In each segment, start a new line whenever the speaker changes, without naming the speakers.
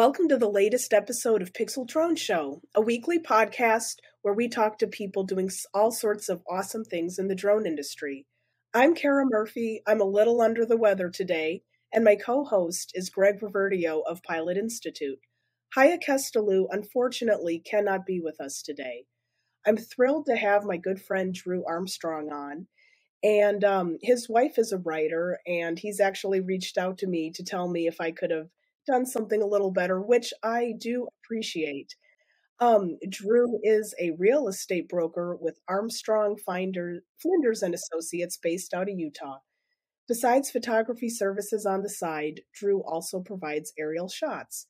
Welcome to the latest episode of PiXL Drone Show, a weekly podcast where we talk to people doing all sorts of awesome things in the drone industry. I'm Kara Murphy. I'm a little under the weather today, and my co host is Greg Reverdiau of Pilot Institute. Haye Kesteloo unfortunately cannot be with us today. I'm thrilled to have my good friend Drew Armstrong on. And um, his wife is a writer, and he's actually reached out to me to tell me if I could have done something a little better, which I do appreciate. Um, Drew is a real estate broker with Armstrong Finder, Flinders and Associates based out of Utah. Besides photography services on the side, Drew also provides aerial shots.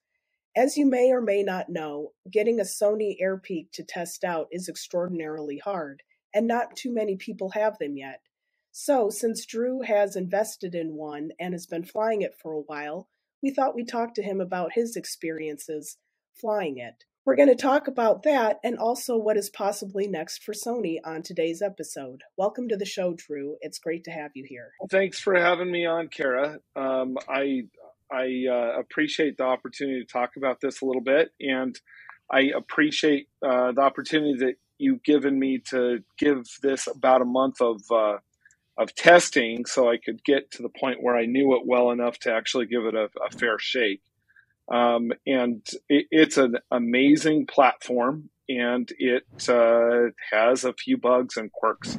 As you may or may not know, getting a Sony Airpeak to test out is extraordinarily hard, and not too many people have them yet. So, since Drew has invested in one and has been flying it for a while, we thought we'd talk to him about his experiences flying it. We're going to talk about that and also what is possibly next for Sony on today's episode. Welcome to the show, Drew. It's great to have you here.
Thanks for having me on, Kara. Um, I I uh, appreciate the opportunity to talk about this a little bit, and I appreciate uh, the opportunity that you've given me to give this about a month of uh, of testing so I could get to the point where I knew it well enough to actually give it a, a fair shake. Um, and it, it's an amazing platform and it uh, has a few bugs and quirks.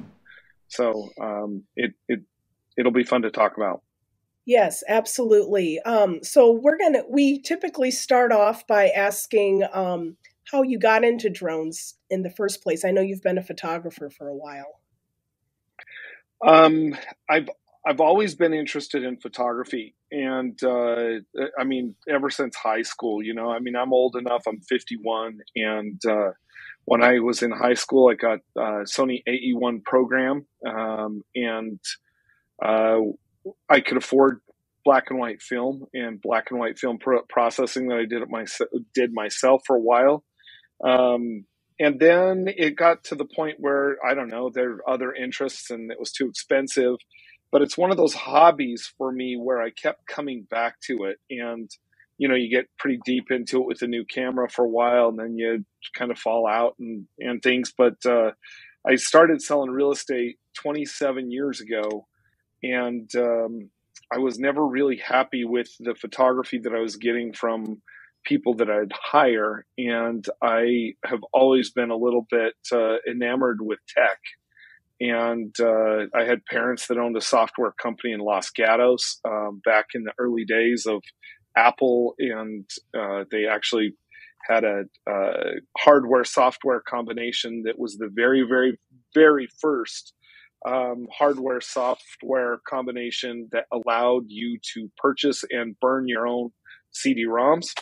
So um, it, it, it'll be fun to talk about.
Yes, absolutely. Um, so we're gonna we typically start off by asking um, how you got into drones in the first place. I know you've been a photographer for a while.
Um, I've I've always been interested in photography, and uh, I mean, ever since high school. You know, I mean, I'm old enough. I'm 51, and uh, when I was in high school, I got uh, Sony AE1 program, um, and uh, I could afford black and white film and black and white film pro- processing that I did it my did myself for a while. Um, and then it got to the point where I don't know there are other interests and it was too expensive. But it's one of those hobbies for me where I kept coming back to it, and you know you get pretty deep into it with a new camera for a while, and then you kind of fall out and and things. But uh, I started selling real estate 27 years ago, and um, I was never really happy with the photography that I was getting from people that I'd hire. And I have always been a little bit uh, enamored with tech. And uh, I had parents that owned a software company in Los Gatos um, back in the early days of Apple. And uh, they actually had a, hardware software combination that was the very, very, very first um, hardware software combination that allowed you to purchase and burn your own CD-ROMs,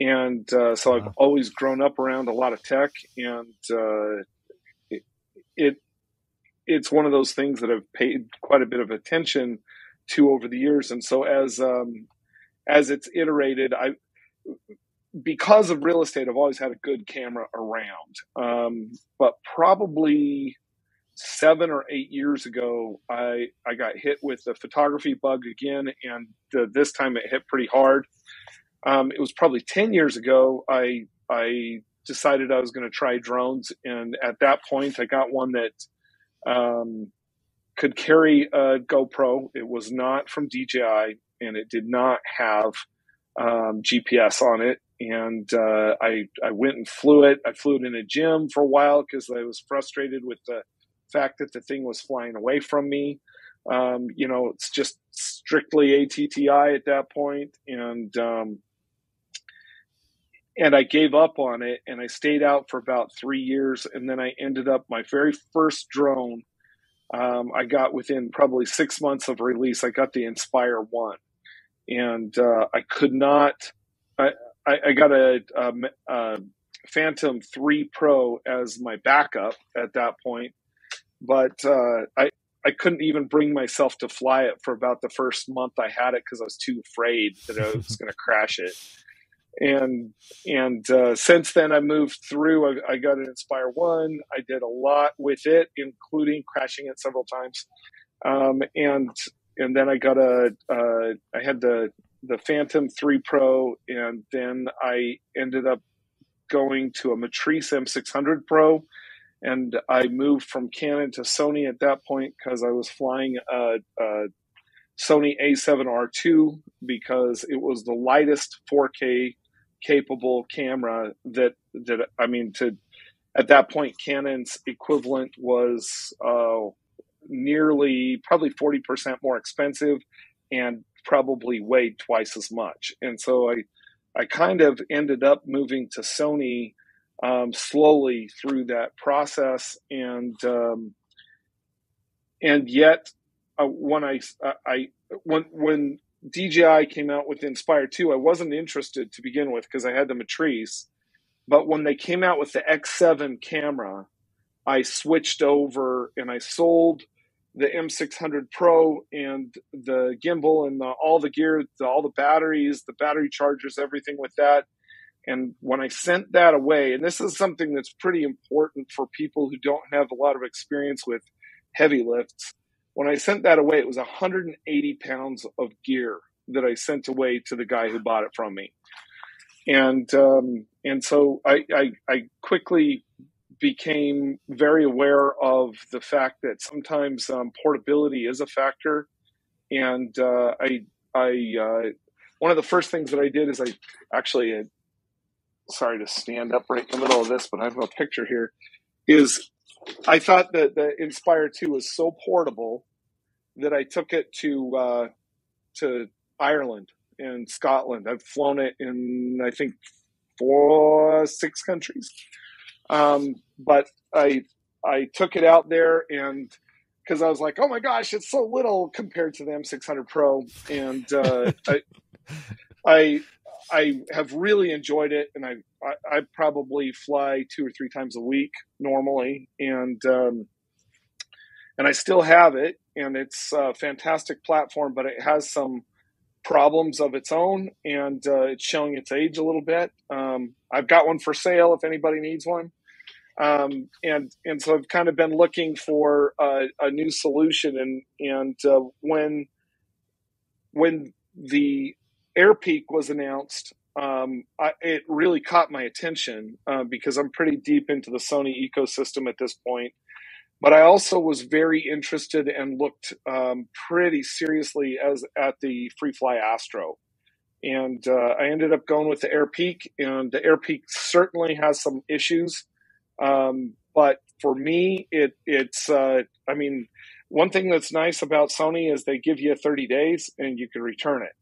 and uh, so I've always grown up around a lot of tech, and uh, it, it, it's one of those things that I've paid quite a bit of attention to over the years, and so as um, as it's iterated, I because of real estate, I've always had a good camera around, um, but probably seven or eight years ago, I I got hit with the photography bug again, and uh, this time it hit pretty hard. Um, it was probably ten years ago. I I decided I was going to try drones, and at that point, I got one that um, could carry a GoPro. It was not from DJI, and it did not have um, GPS on it. And uh, I I went and flew it. I flew it in a gym for a while because I was frustrated with the fact that the thing was flying away from me. Um, you know, it's just strictly ATTI at that point, and um, and I gave up on it, and I stayed out for about three years, and then I ended up my very first drone. Um, I got within probably six months of release. I got the Inspire One, and uh, I could not. I, I, I got a, a, a Phantom Three Pro as my backup at that point, but uh, I I couldn't even bring myself to fly it for about the first month I had it because I was too afraid that I was going to crash it. And and uh, since then I moved through. I, I, got an Inspire One. I did a lot with it, including crashing it several times. Um, and and then I got a uh, I had the the Phantom 3 Pro, and then I ended up going to a Matrice M600 Pro. And I moved from Canon to Sony at that point because I was flying a, a Sony A7R2 because it was the lightest 4K capable camera that that I mean to at that point Canon's equivalent was uh, nearly probably 40% more expensive and probably weighed twice as much. And so I I kind of ended up moving to Sony um, slowly through that process and um, and yet uh, when I, I when when DJI came out with Inspire 2, I wasn't interested to begin with because I had the Matrice. But when they came out with the X7 camera, I switched over and I sold the M600 Pro and the gimbal and the, all the gear, the, all the batteries, the battery chargers, everything with that. And when I sent that away, and this is something that's pretty important for people who don't have a lot of experience with heavy lifts, when I sent that away, it was 180 pounds of gear that I sent away to the guy who bought it from me. And um, and so I, I, I quickly became very aware of the fact that sometimes um, portability is a factor. And uh, I I uh, one of the first things that I did is I actually uh, sorry to stand up right in the middle of this, but I have a picture here. Is I thought that the Inspire 2 was so portable that I took it to uh, to Ireland and Scotland. I've flown it in I think four six countries, um, but I I took it out there and because I was like, oh my gosh, it's so little compared to the M600 Pro, and uh, I, I I have really enjoyed it, and I, I, I probably fly two or three times a week normally, and um, and I still have it, and it's a fantastic platform, but it has some problems of its own, and uh, it's showing its age a little bit. Um, I've got one for sale if anybody needs one, um, and and so I've kind of been looking for a, a new solution, and and uh, when when the AirPeak was announced, um, I, it really caught my attention uh, because I'm pretty deep into the Sony ecosystem at this point. But I also was very interested and looked um, pretty seriously as at the FreeFly Astro, and uh, I ended up going with the AirPeak. And the AirPeak certainly has some issues, um, but for me, it it's uh, I mean, one thing that's nice about Sony is they give you 30 days and you can return it.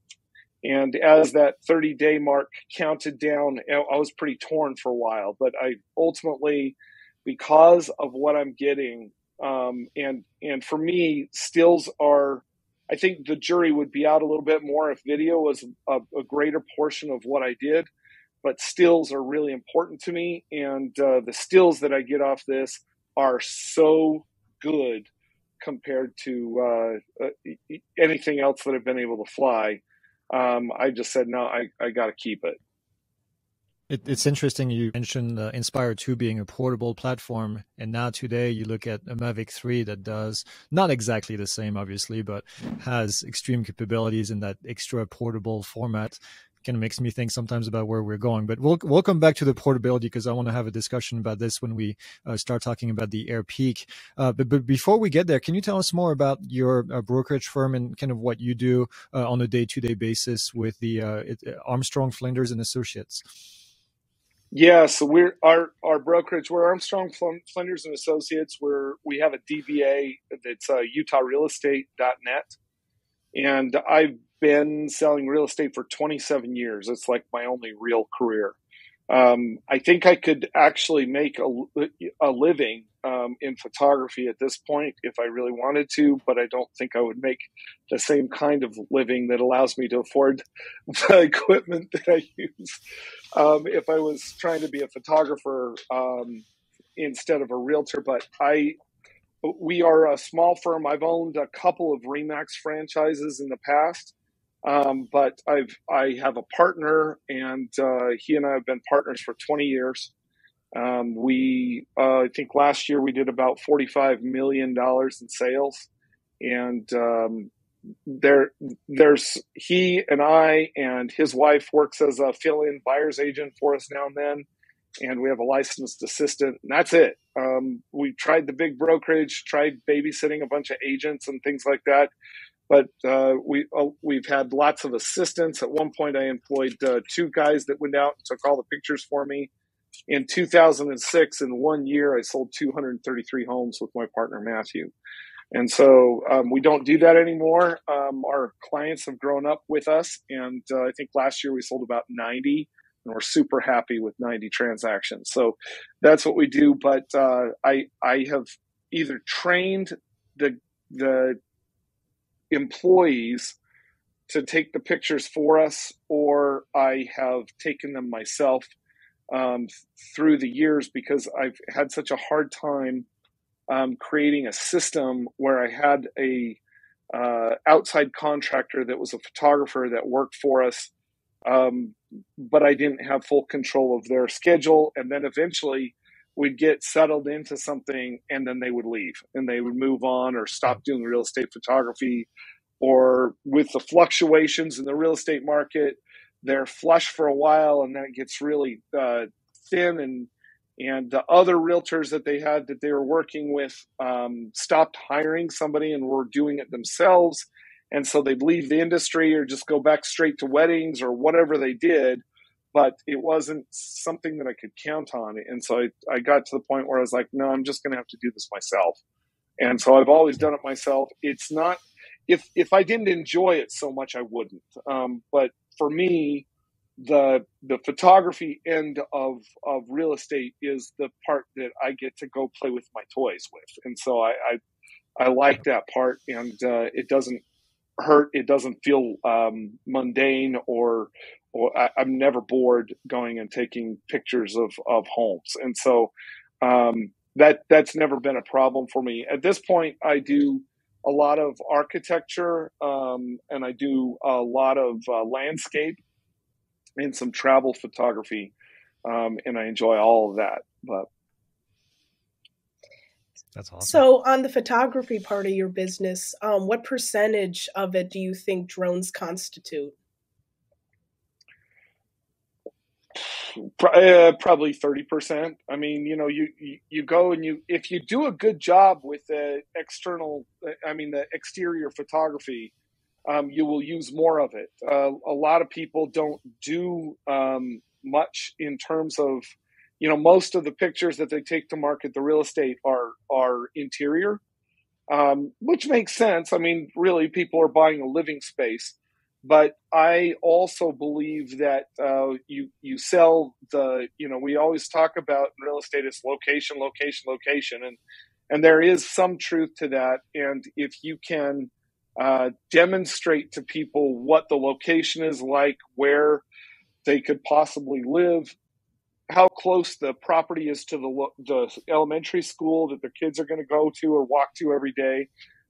And as that 30 day mark counted down, I was pretty torn for a while, but I ultimately, because of what I'm getting, um, and and for me, stills are. I think the jury would be out a little bit more if video was a, a greater portion of what I did, but stills are really important to me, and uh, the stills that I get off this are so good compared to uh, uh, anything else that I've been able to fly um, I just said, no, I, I got to keep it.
it. It's interesting you mentioned uh, Inspire 2 being a portable platform. And now today you look at a Mavic 3 that does not exactly the same, obviously, but has extreme capabilities in that extra portable format kind of makes me think sometimes about where we're going. But we'll we'll come back to the portability because I want to have a discussion about this when we uh, start talking about the AirPeak. Uh, but but before we get there, can you tell us more about your uh, brokerage firm and kind of what you do uh, on a day to day basis with the uh, it, Armstrong Flinders and Associates?
Yeah, so we're our our brokerage. We're Armstrong Flinders and Associates. We're we have a DBA that's uh, UtahRealEstate.net, and I've been selling real estate for 27 years. It's like my only real career. Um, I think I could actually make a, a living um, in photography at this point if I really wanted to, but I don't think I would make the same kind of living that allows me to afford the equipment that I use um, if I was trying to be a photographer um, instead of a realtor. But I, we are a small firm. I've owned a couple of Remax franchises in the past. Um, but I've I have a partner, and uh, he and I have been partners for 20 years. Um, we uh, I think last year we did about 45 million dollars in sales, and um, there there's he and I and his wife works as a fill-in buyer's agent for us now and then, and we have a licensed assistant, and that's it. Um, we tried the big brokerage, tried babysitting a bunch of agents and things like that, but uh, we uh, we've had lots of assistants. At one point, I employed uh, two guys that went out and took all the pictures for me. In 2006, in one year, I sold 233 homes with my partner Matthew. And so um, we don't do that anymore. Um, our clients have grown up with us, and uh, I think last year we sold about 90, and we're super happy with 90 transactions. So that's what we do. But uh, I I have either trained the the employees to take the pictures for us, or I have taken them myself um, through the years because I've had such a hard time um, creating a system where I had a uh, outside contractor that was a photographer that worked for us, um, but I didn't have full control of their schedule. And then eventually we'd get settled into something and then they would leave and they would move on or stop doing real estate photography. Or with the fluctuations in the real estate market, they're flush for a while and then it gets really uh, thin and and the other realtors that they had that they were working with um, stopped hiring somebody and were doing it themselves and so they'd leave the industry or just go back straight to weddings or whatever they did but it wasn't something that i could count on. And so i, I got to the point where i was like no i'm just going to have to do this myself. And so i've always done it myself. It's not if if i didn't enjoy it so much i wouldn't. Um, but for me the the photography end of of real estate is the part that I get to go play with my toys with, and so I I, I like that part, and uh, it doesn't hurt. It doesn't feel um, mundane or or I, am never bored going and taking pictures of of homes, and so um, that that's never been a problem for me. At this point, I do a lot of architecture um, and I do a lot of uh, landscape and some travel photography, um, and I enjoy all of that. But
that's awesome.
So, on the photography part of your business, um, what percentage of it do you think drones constitute?
Uh, probably 30%. I mean, you know, you, you, you go and you, if you do a good job with the external, I mean, the exterior photography, um, you will use more of it. Uh, a lot of people don't do um, much in terms of, you know, most of the pictures that they take to market the real estate are are interior, um, which makes sense. I mean, really, people are buying a living space. But I also believe that uh, you you sell the you know we always talk about real estate as location, location, location, and and there is some truth to that. And if you can uh, demonstrate to people what the location is like, where they could possibly live, how close the property is to the, the elementary school that their kids are going to go to or walk to every day,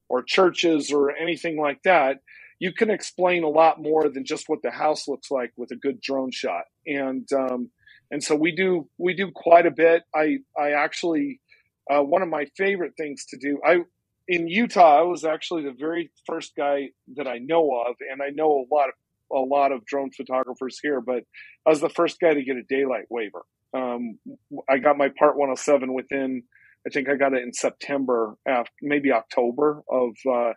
or churches or anything like that. You can explain a lot more than just what the house looks like with a good drone shot, and um, and so we do we do quite a bit. I I actually uh, one of my favorite things to do. I in Utah, I was actually the very first guy that I know of, and I know a lot of a lot of drone photographers here, but I was the first guy to get a daylight waiver. Um, I got my Part 107 within, I think I got it in September, after, maybe October of uh,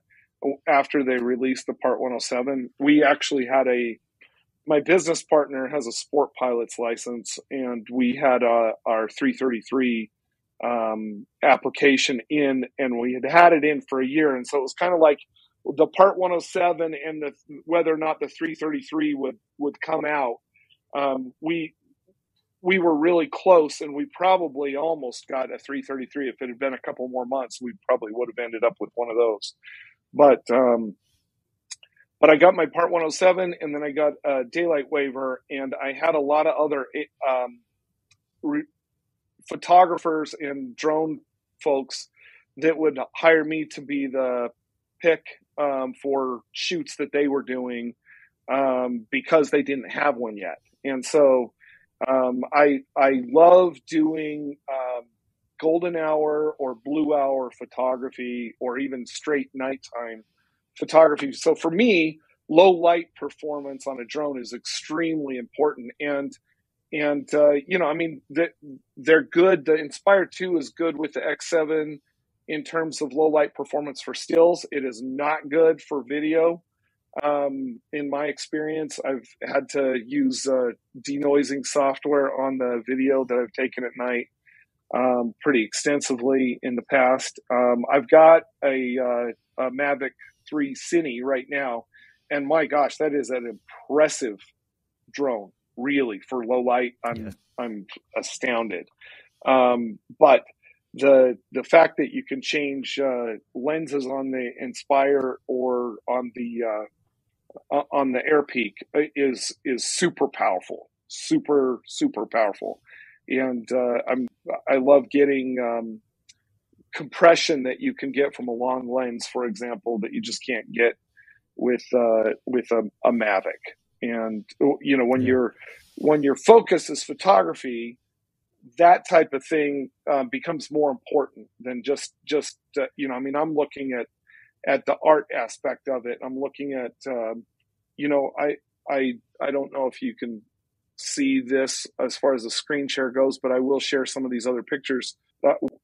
after they released the Part 107. We actually had a my business partner has a sport pilot's license, and we had uh, our 333 um, application in, and we had had it in for a year, and so it was kind of like the Part 107 and the whether or not the 333 would would come out. Um, we we were really close, and we probably almost got a 333. If it had been a couple more months, we probably would have ended up with one of those. But um, but I got my Part 107, and then I got a daylight waiver, and I had a lot of other um, re- photographers and drone folks that would hire me to be the pick um, for shoots that they were doing um, because they didn't have one yet. And so um, I I love doing um, golden hour or blue hour photography or even straight nighttime photography. So for me, low light performance on a drone is extremely important. And and uh, you know, I mean, they're good. The Inspire Two is good with the X7 in terms of low light performance for stills. It is not good for video. Um, in my experience, I've had to use uh, denoising software on the video that I've taken at night um, pretty extensively in the past. Um, I've got a, uh, a Mavic 3 Cine right now, and my gosh, that is an impressive drone, really for low light. I'm yeah. I'm astounded. Um, but the the fact that you can change uh, lenses on the Inspire or on the uh, on the Airpeak is is super powerful, super super powerful, and uh, I'm I love getting um, compression that you can get from a long lens, for example, that you just can't get with uh, with a, a Mavic. And you know when yeah. your when your focus is photography, that type of thing um, becomes more important than just just uh, you know. I mean, I'm looking at at the art aspect of it. I'm looking at um, you know I I I don't know if you can see this as far as the screen share goes, but I will share some of these other pictures.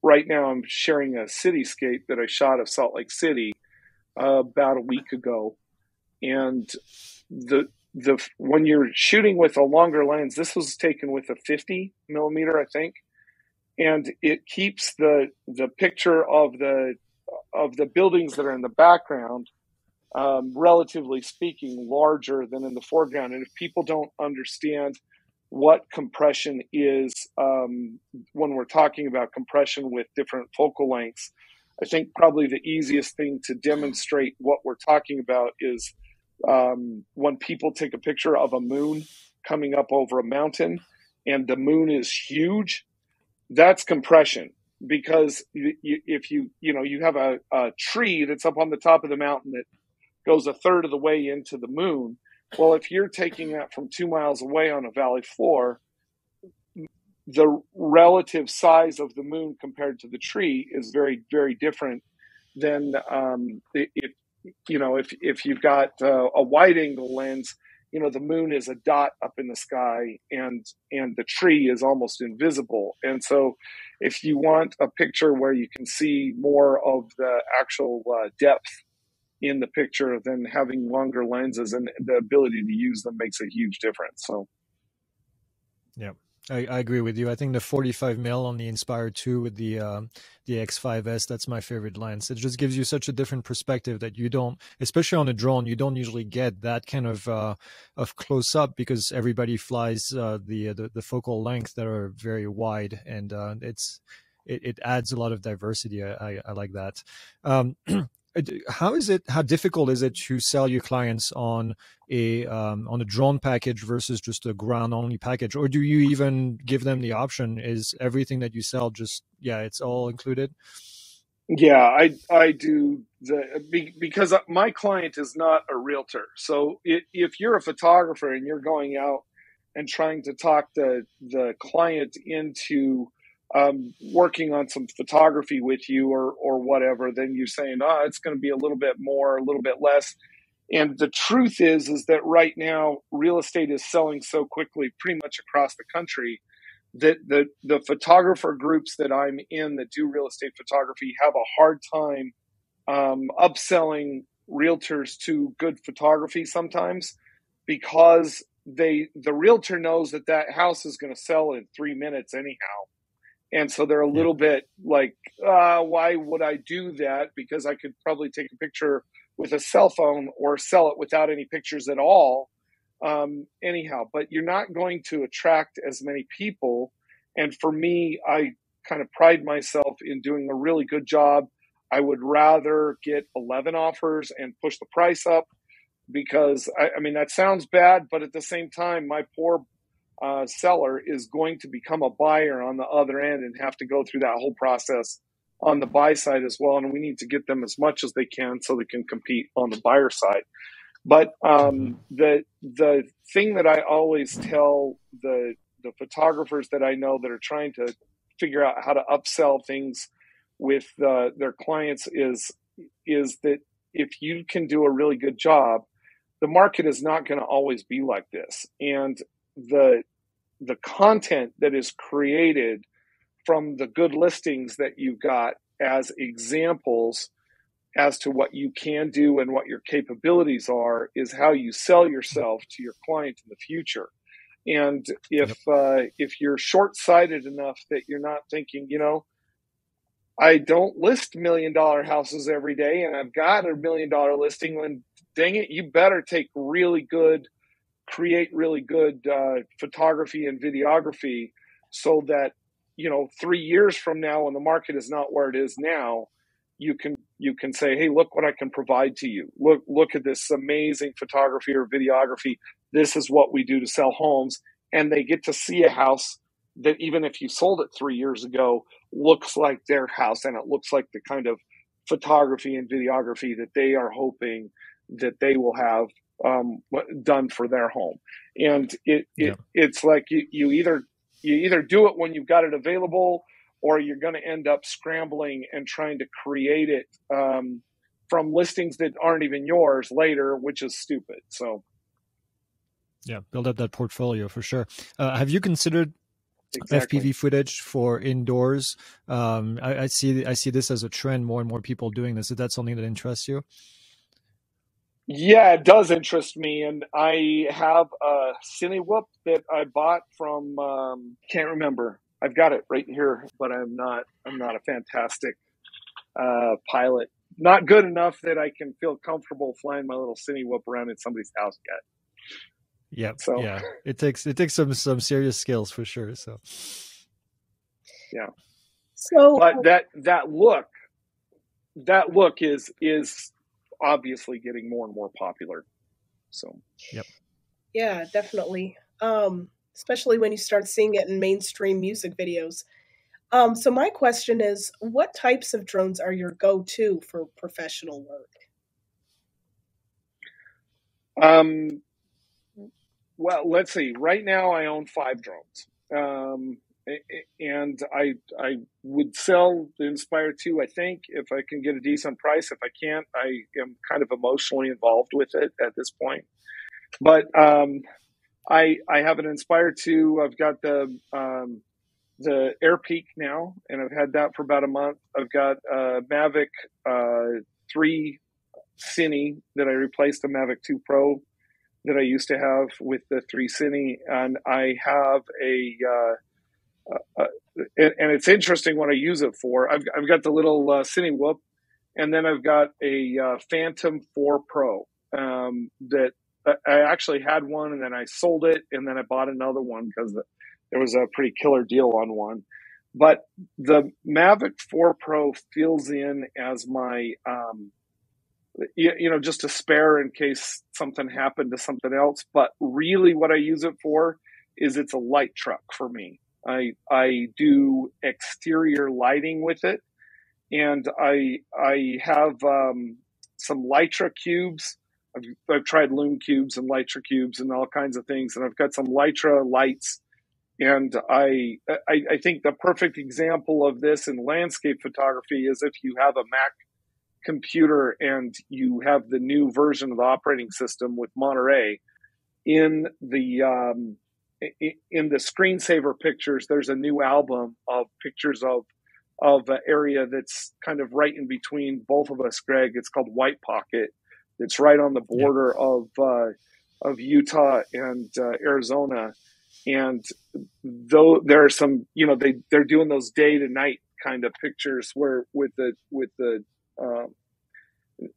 Right now, I'm sharing a cityscape that I shot of Salt Lake City uh, about a week ago, and the the when you're shooting with a longer lens, this was taken with a 50 millimeter, I think, and it keeps the the picture of the of the buildings that are in the background, um, relatively speaking, larger than in the foreground. And if people don't understand what compression is um, when we're talking about compression with different focal lengths, I think probably the easiest thing to demonstrate what we're talking about is um, when people take a picture of a moon coming up over a mountain and the moon is huge, that's compression because if you you know you have a, a tree that's up on the top of the mountain that goes a third of the way into the moon. Well, if you're taking that from two miles away on a valley floor, the relative size of the moon compared to the tree is very, very different than um, if you know, if if you've got uh, a wide angle lens, you know, the moon is a dot up in the sky, and and the tree is almost invisible. And so, if you want a picture where you can see more of the actual uh, depth in the picture, then having longer lenses and the ability to use them makes a huge difference. So,
yeah. I, I, agree with you. I think the 45 mil on the Inspire 2 with the uh, the X5S, that's my favorite lens. It just gives you such a different perspective that you don't, especially on a drone, you don't usually get that kind of uh, of close up because everybody flies uh, the, the, the focal length that are very wide, and uh, it's it, it, adds a lot of diversity. I, I, I like that. Um, Uh, how is it how difficult is it to sell your clients on a um, on a drone package versus just a ground only package? Or do you even give them the option? Is everything that you sell just yeah it's all included?
Yeah i i do the because my client is not a realtor. So if you're a photographer and you're going out and trying to talk the the client into um, working on some photography with you or or whatever, then you're saying, oh, it's going to be a little bit more, a little bit less. And the truth is, is that right now real estate is selling so quickly, pretty much across the country, that the the photographer groups that I'm in that do real estate photography have a hard time um, upselling realtors to good photography sometimes because they the realtor knows that that house is going to sell in three minutes anyhow and so they're a little yeah. bit like, uh, why would I do that? Because I could probably take a picture with a cell phone or sell it without any pictures at all. Um, anyhow, but you're not going to attract as many people. And for me, I kind of pride myself in doing a really good job. I would rather get 11 offers and push the price up because I, I mean, that sounds bad, but at the same time, my poor uh, seller is going to become a buyer on the other end and have to go through that whole process on the buy side as well. And we need to get them as much as they can so they can compete on the buyer side. But um, the the thing that I always tell the the photographers that I know that are trying to figure out how to upsell things with uh, their clients is is that if you can do a really good job, the market is not going to always be like this. And the the content that is created from the good listings that you got as examples as to what you can do and what your capabilities are is how you sell yourself to your client in the future. And if uh, if you're short sighted enough that you're not thinking, you know, I don't list million dollar houses every day, and I've got a million dollar listing. When dang it, you better take really good, create really good uh, photography and videography, so that you know three years from now, when the market is not where it is now, you can you can say, hey, look what I can provide to you. Look look at this amazing photography or videography this is what we do to sell homes. And they get to see a house that even if you sold it three years ago, looks like their house and it looks like the kind of photography and videography that they are hoping that they will have um, done for their home. And it, yeah. it it's like you, you either you either do it when you've got it available or you're going to end up scrambling and trying to create it um, from listings that aren't even yours later, which is stupid. So
yeah, build up that portfolio for sure. Uh, have you considered exactly. FPV footage for indoors? Um, I, I, see I see this as a trend. More and more people doing this. Is that something that interests you?
Yeah, it does interest me, and I have a Cinewhoop that I bought from um, can't remember. I've got it right here, but I'm not I'm not a fantastic uh, pilot. Not good enough that I can feel comfortable flying my little Cinewhoop around in somebody's house yet.
Yeah. So yeah, it takes it takes some some serious skills for sure. So
yeah. So but that that look that look is is obviously getting more and more popular. So
yep.
Yeah, definitely. Um, especially when you start seeing it in mainstream music videos. Um, so my question is, what types of drones are your go-to for professional work?
Um, well, let's see. Right now, I own five drones, um, and I I would sell the Inspire two. I think if I can get a decent price. If I can't, I am kind of emotionally involved with it at this point. But um, I I have an Inspire two. I've got the um, the AirPeak now, and I've had that for about a month. I've got a Mavic uh, three Cine that I replaced the Mavic two Pro that I used to have with the three cine, and I have a. Uh, uh, and, and, it's interesting what I use it for. I've, I've got the little uh, Cinewhoop, and then I've got a uh, Phantom 4 Pro um, that I actually had one, and then I sold it, and then I bought another one because there was a pretty killer deal on one. But the Mavic 4 Pro fills in as my um, you, you know, just a spare in case something happened to something else. But really, what I use it for is it's a light truck for me. I I do exterior lighting with it, and I I have um, some Litra cubes. I've, I've tried Lume cubes and Litra cubes and all kinds of things, and I've got some Litra lights. And I, I I think the perfect example of this in landscape photography is if you have a Mac computer and you have the new version of the operating system with Monterey in the um, in the screensaver pictures there's a new album of pictures of of an area that's kind of right in between both of us greg. It's called white pocket. It's right on the border yeah. of uh, of utah and uh, arizona. And though there are some you know they they're doing those day to night kind of pictures where with the with the uh,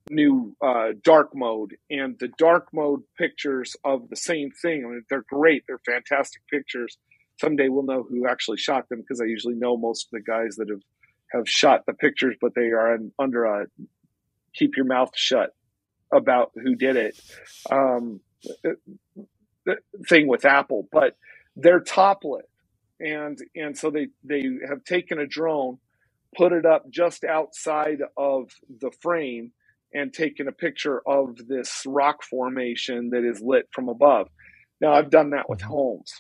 new uh, dark mode and the dark mode pictures of the same thing. I mean, they're great. They're fantastic pictures. Someday we'll know who actually shot them because I usually know most of the guys that have, have shot the pictures, but they are under a keep your mouth shut about who did it um, thing with Apple. But they're top lit. And, and so they, they have taken a drone, put it up just outside of the frame and taken a picture of this rock formation that is lit from above. Now I've done that with mm-hmm. homes.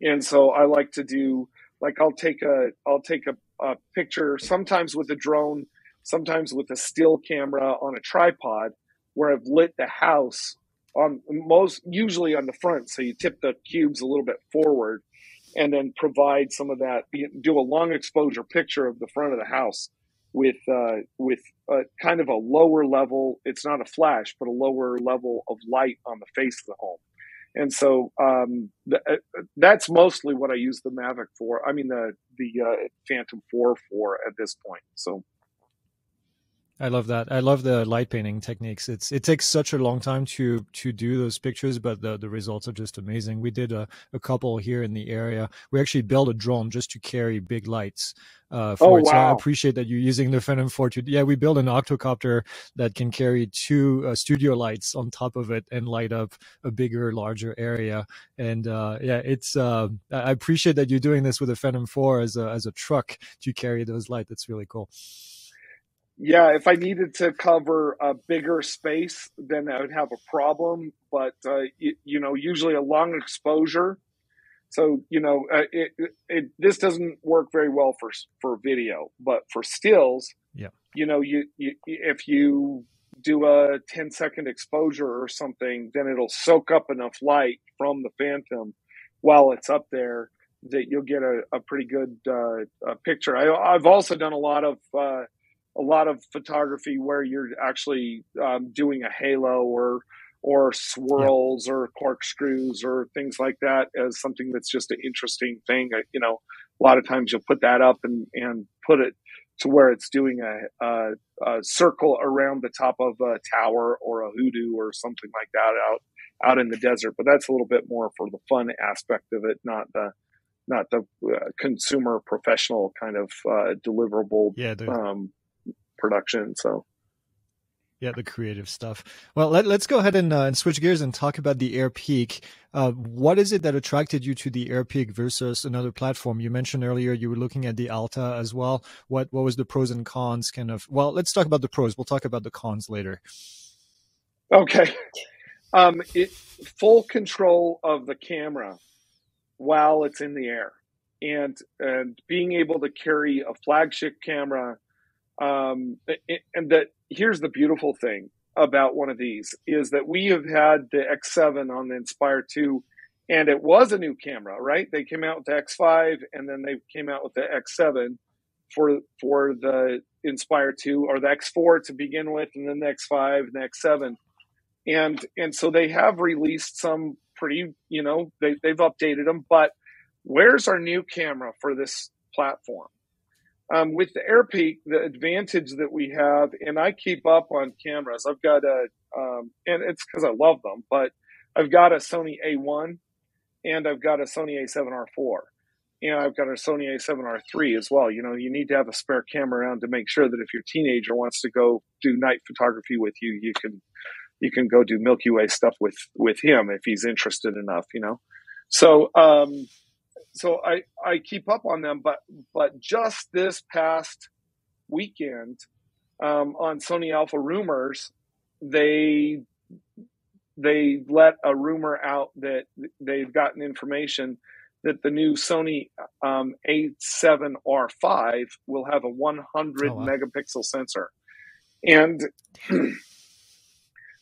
And so I like to do like I'll take a I'll take a, a picture sometimes with a drone sometimes with a still camera on a tripod where I've lit the house on most usually on the front. So you tip the cubes a little bit forward and then provide some of that, do a long exposure picture of the front of the house with uh, with a, kind of a lower level. It's not a flash, but a lower level of light on the face of the home. And so um, th- uh, that's mostly what I use the Mavic for. I mean the the uh, Phantom Four for at this point. So
I love that. I love the light painting techniques. It's it takes such a long time to to do those pictures, but the, the results are just amazing. We did a, a couple here in the area. We actually built a drone just to carry big lights uh, for
oh,
it.
Wow.
So I appreciate that you're using the Phantom 4 to yeah, we built an octocopter that can carry two uh, studio lights on top of it and light up a bigger, larger area. And uh, yeah, it's uh, I appreciate that you're doing this with a Phantom 4 as a as a truck to carry those lights. That's really cool
yeah, if I needed to cover a bigger space, then I would have a problem. But uh, you, you, know, usually a long exposure. So you know, uh, it, it, this doesn't work very well for for video, but for stills,
yeah,
you know, you, you if you do a 10 second exposure or something, then it'll soak up enough light from the phantom while it's up there that you'll get a, a pretty good uh, picture. I, have also done a lot of uh, a lot of photography where you're actually um, doing a halo or or swirls yeah. or corkscrews or things like that as something that's just an interesting thing. You know, a lot of times you'll put that up and, and put it to where it's doing a, a, a circle around the top of a tower or a hoodoo or something like that out out in the desert. But that's a little bit more for the fun aspect of it, not the not the uh, consumer professional kind of uh, deliverable
yeah,
um, production. So.
Yeah, the creative stuff. Well, let, us go ahead and, uh, and switch gears and talk about the AirPeak. Uh, what is it that attracted you to the Air Peak versus another platform? You mentioned earlier you were looking at the Alta as well. What what was the pros and cons? Kind of. Well, let's talk about the pros. We'll talk about the cons later.
Okay. Um, it, full control of the camera while it's in the air, and and being able to carry a flagship camera um, and that here's the beautiful thing about one of these is that we have had the X7 on the Inspire 2 and it was a new camera, right? They came out with the X5 and then they came out with the X7 for for the Inspire 2 or the X4 to begin with and then the X5 and the X7. And and so they have released some pretty, you know, they they've updated them, but where's our new camera for this platform? Um, with the Airpeak, the advantage that we have, and I keep up on cameras. I've got a, um, and it's because I love them, but I've got a Sony A1 and I've got a Sony A7R4 and I've got a Sony A7R3 as well. You know, you need to have a spare camera around to make sure that if your teenager wants to go do night photography with you, you can you can go do Milky Way stuff with with him if he's interested enough. You know, so um, so I, I keep up on them, but but just this past weekend um, on Sony Alpha Rumors, they they let a rumor out that they've gotten information that the new Sony um, A7R5 will have a 100 oh, wow. megapixel sensor, and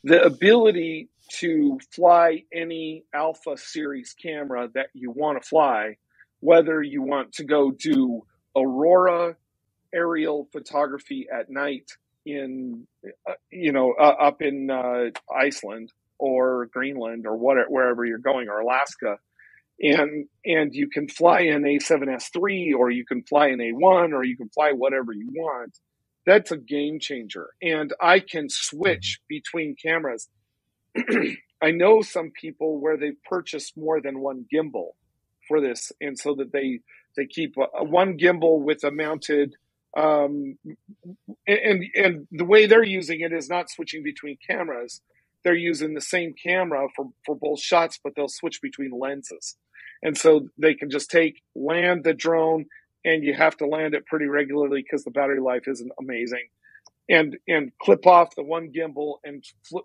the ability to fly any Alpha series camera that you want to fly, whether you want to go do aurora aerial photography at night in, uh, you know, uh, up in uh, Iceland or Greenland or whatever, wherever you're going, or Alaska. And, and you can fly an A7S3 or you can fly an A1 or you can fly whatever you want. That's a game changer. And I can switch between cameras I know some people where they've purchased more than one gimbal for this, and so that they they keep a, a one gimbal with a mounted. Um, and and the way they're using it is not switching between cameras. They're using the same camera for for both shots, but they'll switch between lenses, and so they can just take land the drone, and you have to land it pretty regularly because the battery life isn't amazing and and clip off the one gimbal and flip,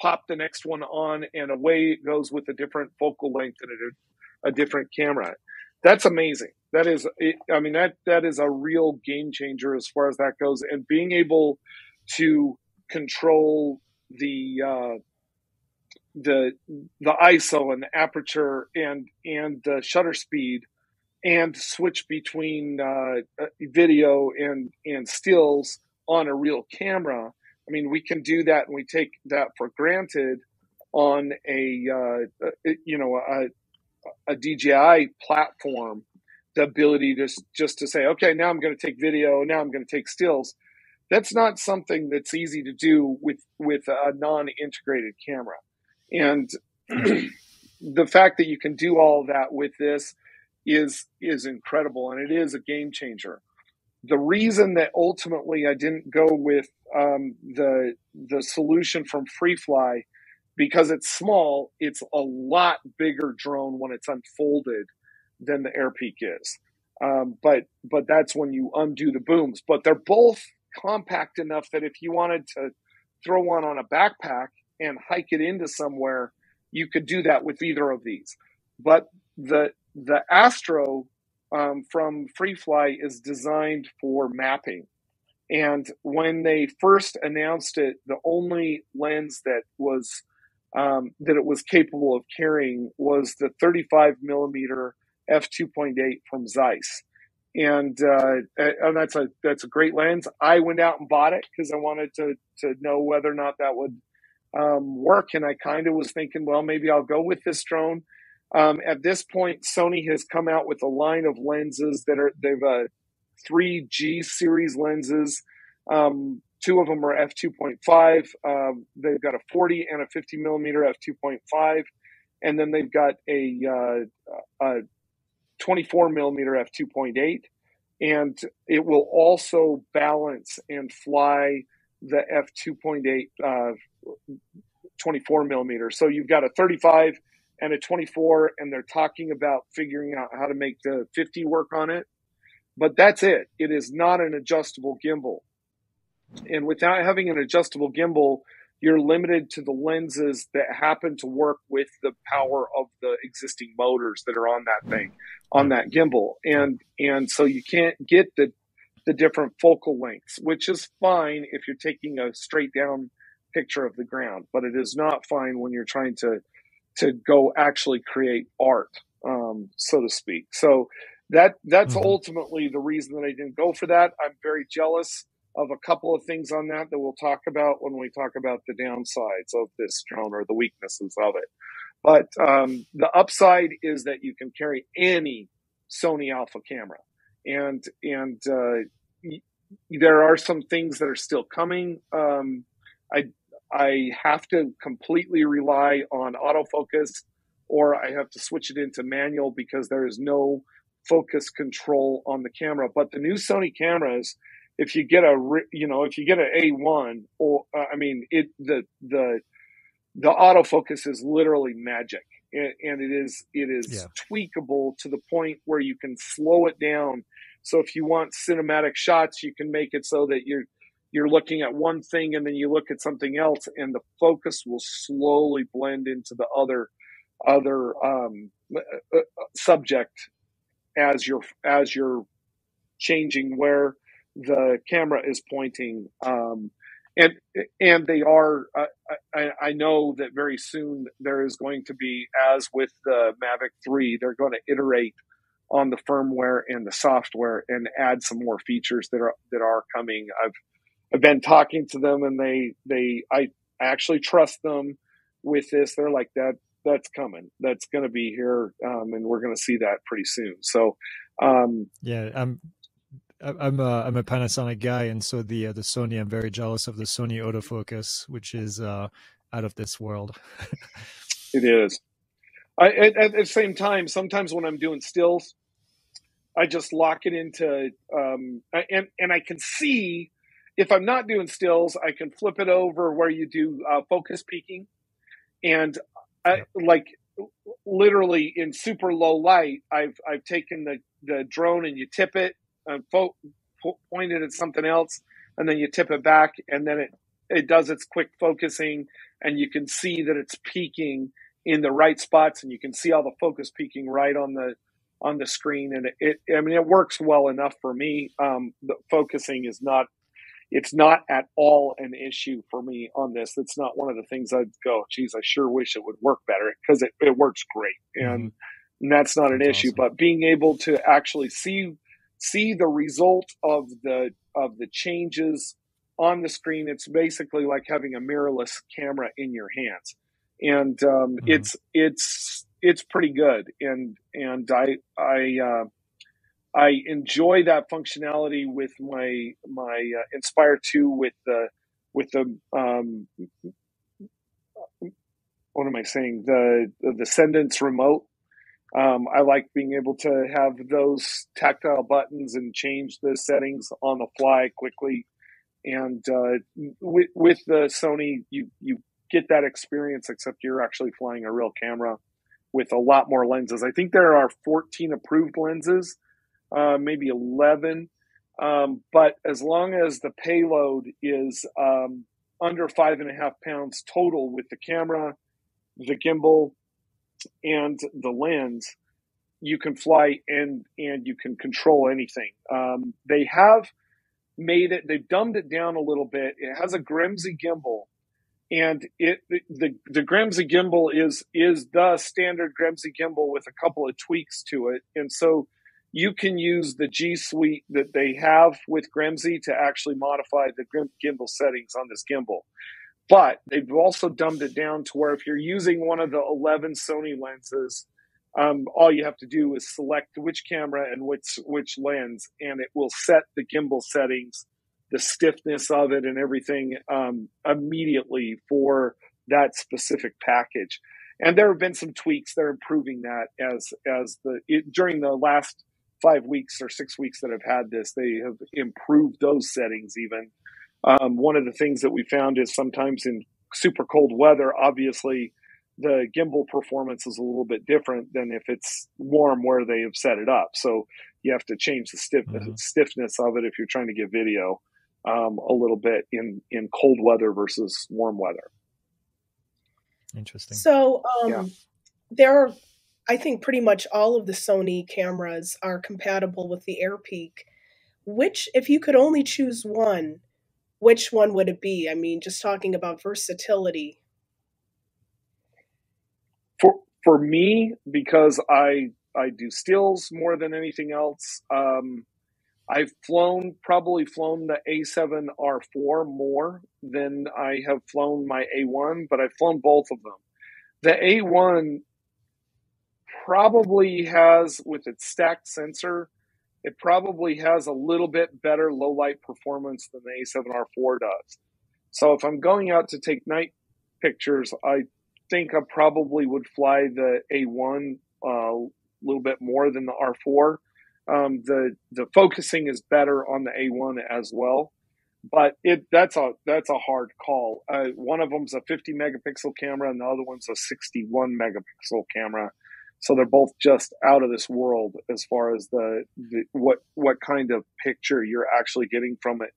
pop the next one on, and away it goes with a different focal length and a, a different camera. That's amazing. that is, I mean, that, that is a real game changer as far as that goes. And being able to control the, uh, the, the ISO and the aperture and, and the shutter speed and switch between uh, uh, video and, and stills on a real camera. I mean, we can do that and we take that for granted on a, uh, you know, a, a DJI platform the ability to just to say, okay, now I'm going to take video, now I'm going to take stills. That's not something that's easy to do with with a non-integrated camera, and the fact that you can do all that with this is is incredible, and it is a game changer. The reason that ultimately I didn't go with um, the the solution from FreeFly because it's small, it's a lot bigger drone when it's unfolded than the Airpeak is. Um, but but that's when you undo the booms. But they're both compact enough that if you wanted to throw one on a backpack and hike it into somewhere, you could do that with either of these. But the the Astro um, from FreeFly is designed for mapping. And when they first announced it, the only lens that was um, that it was capable of carrying was the 35 millimeter f2.8 from Zeiss. And, uh, and that's a that's a great lens. I went out and bought it because I wanted to to know whether or not that would um, work. And I kind of was thinking, well, maybe I'll go with this drone. Um, at this point, Sony has come out with a line of lenses that are they've uh, three G series lenses. Um, two of them are f2.5. Um, they've got a 40 and a 50 millimeter f2.5, and then they've got a, uh, a 24 millimeter f2.8 and it will also balance and fly the f2.8 uh, 24 millimeter so you've got a 35 and a 24 and they're talking about figuring out how to make the 50 work on it. But that's it. It is not an adjustable gimbal. And without having an adjustable gimbal you're limited to the lenses that happen to work with the power of the existing motors that are on that thing on that gimbal. And and so you can't get the the different focal lengths which is fine if you're taking a straight down picture of the ground but it is not fine when you're trying to to go actually create art um, so to speak so that that's mm-hmm. ultimately the reason that i didn't go for that i'm very jealous of a couple of things on that that we'll talk about when we talk about the downsides of this drone or the weaknesses of it. But um, the upside is that you can carry any Sony Alpha camera, and and uh, there are some things that are still coming. Um, I I have to completely rely on autofocus, or I have to switch it into manual because there is no focus control on the camera. But the new Sony cameras if you get a you know if you get an A1 or uh, I mean it the the the autofocus is literally magic and, and it is it is yeah. tweakable to the point where you can slow it down so if you want cinematic shots you can make it so that you're you're looking at one thing and then you look at something else and the focus will slowly blend into the other other um, uh, uh subject as you're as you're changing where the camera is pointing. Um, and and they are. Uh, I, I, know that very soon there is going to be, as with the Mavic Three, they're going to iterate on the firmware and the software and add some more features that are that are coming. I've I've been talking to them, and they they I actually trust them with this. They're like that. That's coming. That's going to be here, um, and we're going to see that pretty soon. So, um,
yeah, I'm I'm a I'm a Panasonic guy, and so the uh, the Sony I'm very jealous of the Sony autofocus, which is uh, out of this world.
it is. I, at, at, the same time, sometimes when I'm doing stills, I just lock it into um, and and I can see if I'm not doing stills, I can flip it over where you do uh, focus peaking, and I, like literally in super low light, I've I've taken the the drone and you tip it and fo- point it at something else, and then you tip it back, and then it it does its quick focusing, and you can see that it's peaking in the right spots, and you can see all the focus peaking right on the on the screen, and it, it I mean it works well enough for me. Um, the focusing is not it's not at all an issue for me on this. It's not one of the things I'd go, geez, I sure wish it would work better because it, it works great. And, mm-hmm. and that's not an that's issue, awesome. but being able to actually see, see the result of the, of the changes on the screen, it's basically like having a mirrorless camera in your hands. And, um, mm-hmm. it's, it's, it's pretty good. And, and I, I, uh, I enjoy that functionality with my my uh, Inspire two with the with the um, what am I saying the the Cendence remote. Um, I like being able to have those tactile buttons and change the settings on the fly quickly. And uh, with, with the Sony, you you get that experience, except you're actually flying a real camera with a lot more lenses. I think there are 14 approved lenses uh, maybe 11. Um, but as long as the payload is um, under five and a half pounds total with the camera, the gimbal, and the lens, you can fly and and you can control anything. Um, they have made it. They've dumbed it down a little bit. It has a Gremsy gimbal, and it the the Gremsy gimbal is is the standard Gremsy gimbal with a couple of tweaks to it, and so you can use the G Suite that they have with Gremsy to actually modify the gimbal settings on this gimbal. But they've also dumbed it down to where if you're using one of the 11 Sony lenses, um, all you have to do is select which camera and which which lens, and it will set the gimbal settings, the stiffness of it, and everything um, immediately for that specific package. And there have been some tweaks. They're improving that as as the it, during the last five weeks or six weeks that I've had this, they have improved those settings even. Um, one of the things that we found is sometimes in super cold weather, obviously the gimbal performance is a little bit different than if it's warm where they have set it up. So you have to change the stiff, mm-hmm. stiffness of it if you're trying to get video um, a little bit in, in cold weather versus warm weather.
Interesting.
So um, yeah. there are I think pretty much all of the Sony cameras are compatible with the Airpeak. Which, if you could only choose one, which one would it be? I mean, just talking about versatility.
For for me, because I I do stills more than anything else. Um, I've flown probably flown the A7R4 more than I have flown my A1, but I've flown both of them. The A1 probably has, with its stacked sensor, it probably has a little bit better low light performance than the A7R4 does. So if I'm going out to take night pictures, I think I probably would fly the A1 uh, a little bit more than the R4. Um, the the focusing is better on the A1 as well, but it that's a that's a hard call. Uh, one of them's a 50 megapixel camera, and the other one's a 61 megapixel camera. So they're both just out of this world as far as the, the what what kind of picture you're actually getting from it.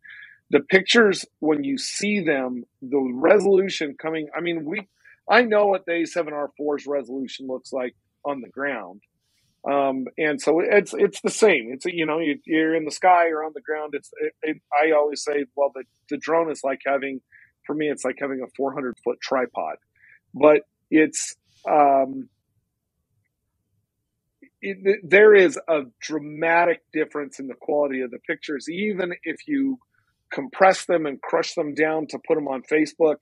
The pictures when you see them, the resolution coming. I mean, we I know what the A7R4's resolution looks like on the ground. Um, and so it's it's the same. It's you know you, are in the sky or on the ground. It's it, it, I always say, well, the the drone is like having for me, it's like having a 400 foot tripod, but it's um, it, there is a dramatic difference in the quality of the pictures, even if you compress them and crush them down to put them on Facebook.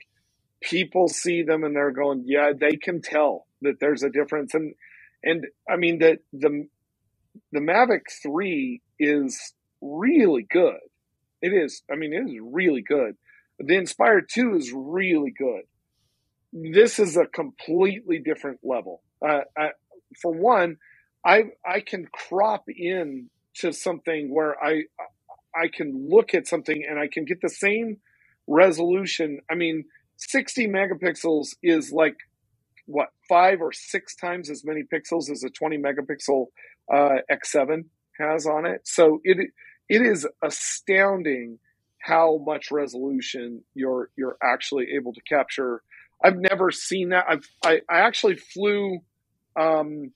People see them and they're going, yeah, they can tell that there's a difference. And and I mean that the the Mavic Three is really good. It is. I mean, it is really good. The Inspire Two is really good. This is a completely different level. Uh, I, for one, I I can crop in to something where I I can look at something and I can get the same resolution. I mean, 60 megapixels is like what five or six times as many pixels as a 20 megapixel uh, X7 has on it. So it it is astounding how much resolution you're you're actually able to capture. I've never seen that. I've I, I actually flew um,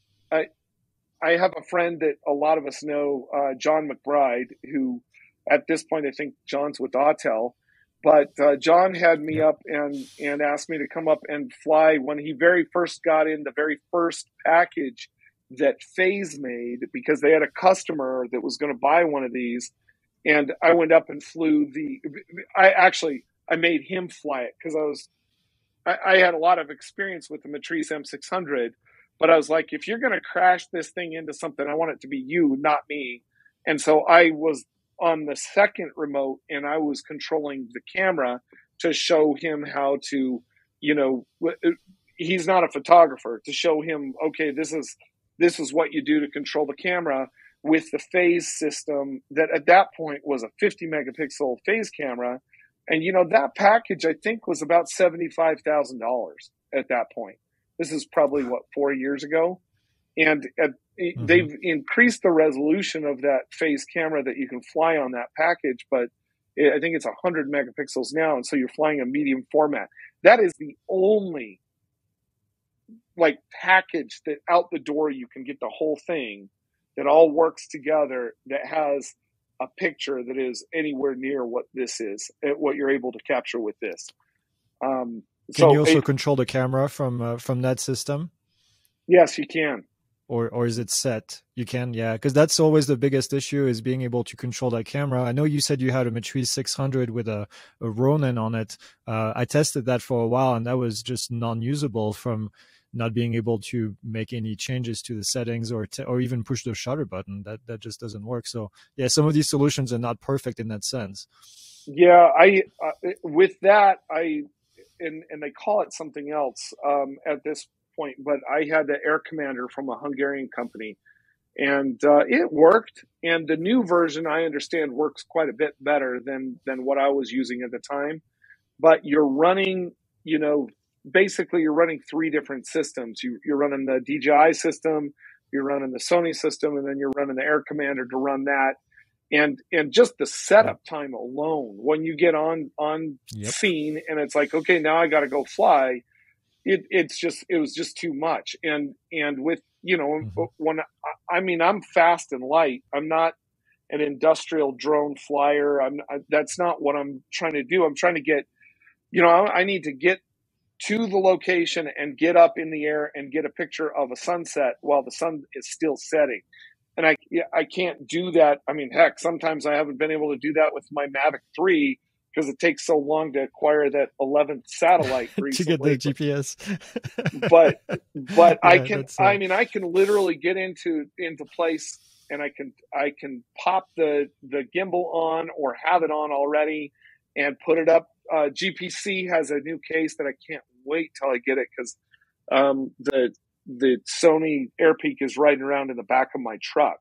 have a friend that a lot of us know, uh, John McBride, who at this point I think John's with Autel, but uh, John had me up and and asked me to come up and fly when he very first got in the very first package that Phase made because they had a customer that was going to buy one of these, and I went up and flew the. I actually I made him fly it because I was I, I, had a lot of experience with the Matrice M600, but I was like, if you're going to crash this thing into something, I want it to be you, not me. And so I was on the second remote and I was controlling the camera to show him how to, you know, uh, he's not a photographer to show him, okay, this is, this is what you do to control the camera with the phase system that at that point was a 50 megapixel phase camera and you know that package I think was about seventy five thousand dollars at that point. This is probably what four years ago, and at, mm-hmm. they've increased the resolution of that phase camera that you can fly on that package, but it, I think it's hundred megapixels now, and so you're flying a medium format. That is the only like package that out the door you can get the whole thing that all works together that has a picture that is anywhere near what this is, eh, what you're able to capture with this.
Um, can so you also it, control the camera from uh, from that system?
Yes, you can.
Or or is it set? You can, yeah, because that's always the biggest issue is being able to control that camera. I know you said you had a Matrice 600 with a, a Ronin on it. Uh, I tested that for a while, and that was just non-usable from not being able to make any changes to the settings or or even push the shutter button. That that just doesn't work. So yeah, some of these solutions are not perfect in that sense.
Yeah, I uh, with that I and and they call it something else um, at this point, but I had the Air Commander from a Hungarian company, and uh, it worked. And the new version, I understand, works quite a bit better than than what I was using at the time. But you're running, you know, basically you're running three different systems. You, you're running the DJI system, you're running the Sony system, and then you're running the Air Commander to run that. And and just the setup time alone, when you get on on yep. scene and it's like, okay, now I got to go fly. It, it's just it was just too much. And and with you know mm-hmm. when I, I mean I'm fast and light. I'm not an industrial drone flyer. I'm I, that's not what I'm trying to do. I'm trying to get you know I, I need to get to the location and get up in the air and get a picture of a sunset while the sun is still setting. And I, I can't do that. I mean, heck, sometimes I haven't been able to do that with my Mavic 3 because it takes so long to acquire that 11th satellite
to get the GPS.
but, but yeah, I can, uh... I mean, I can literally get into, into place and I can, I can pop the, the gimbal on or have it on already and put it up. Uh, GPC has a new case that I can't wait till I get it because um, the the Sony Airpeak is riding around in the back of my truck.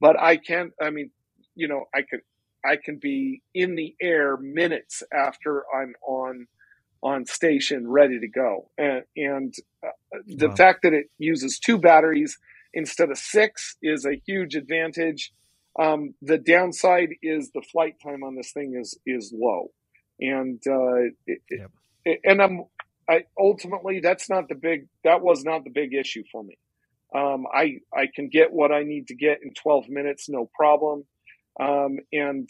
But I can't. I mean, you know, I can I can be in the air minutes after I'm on on station, ready to go. And, and uh, the wow. fact that it uses two batteries instead of six is a huge advantage. Um, the downside is the flight time on this thing is is low, and uh, it, yep. it, and I'm I, ultimately that's not the big that was not the big issue for me. Um, I I can get what I need to get in 12 minutes, no problem. Um, and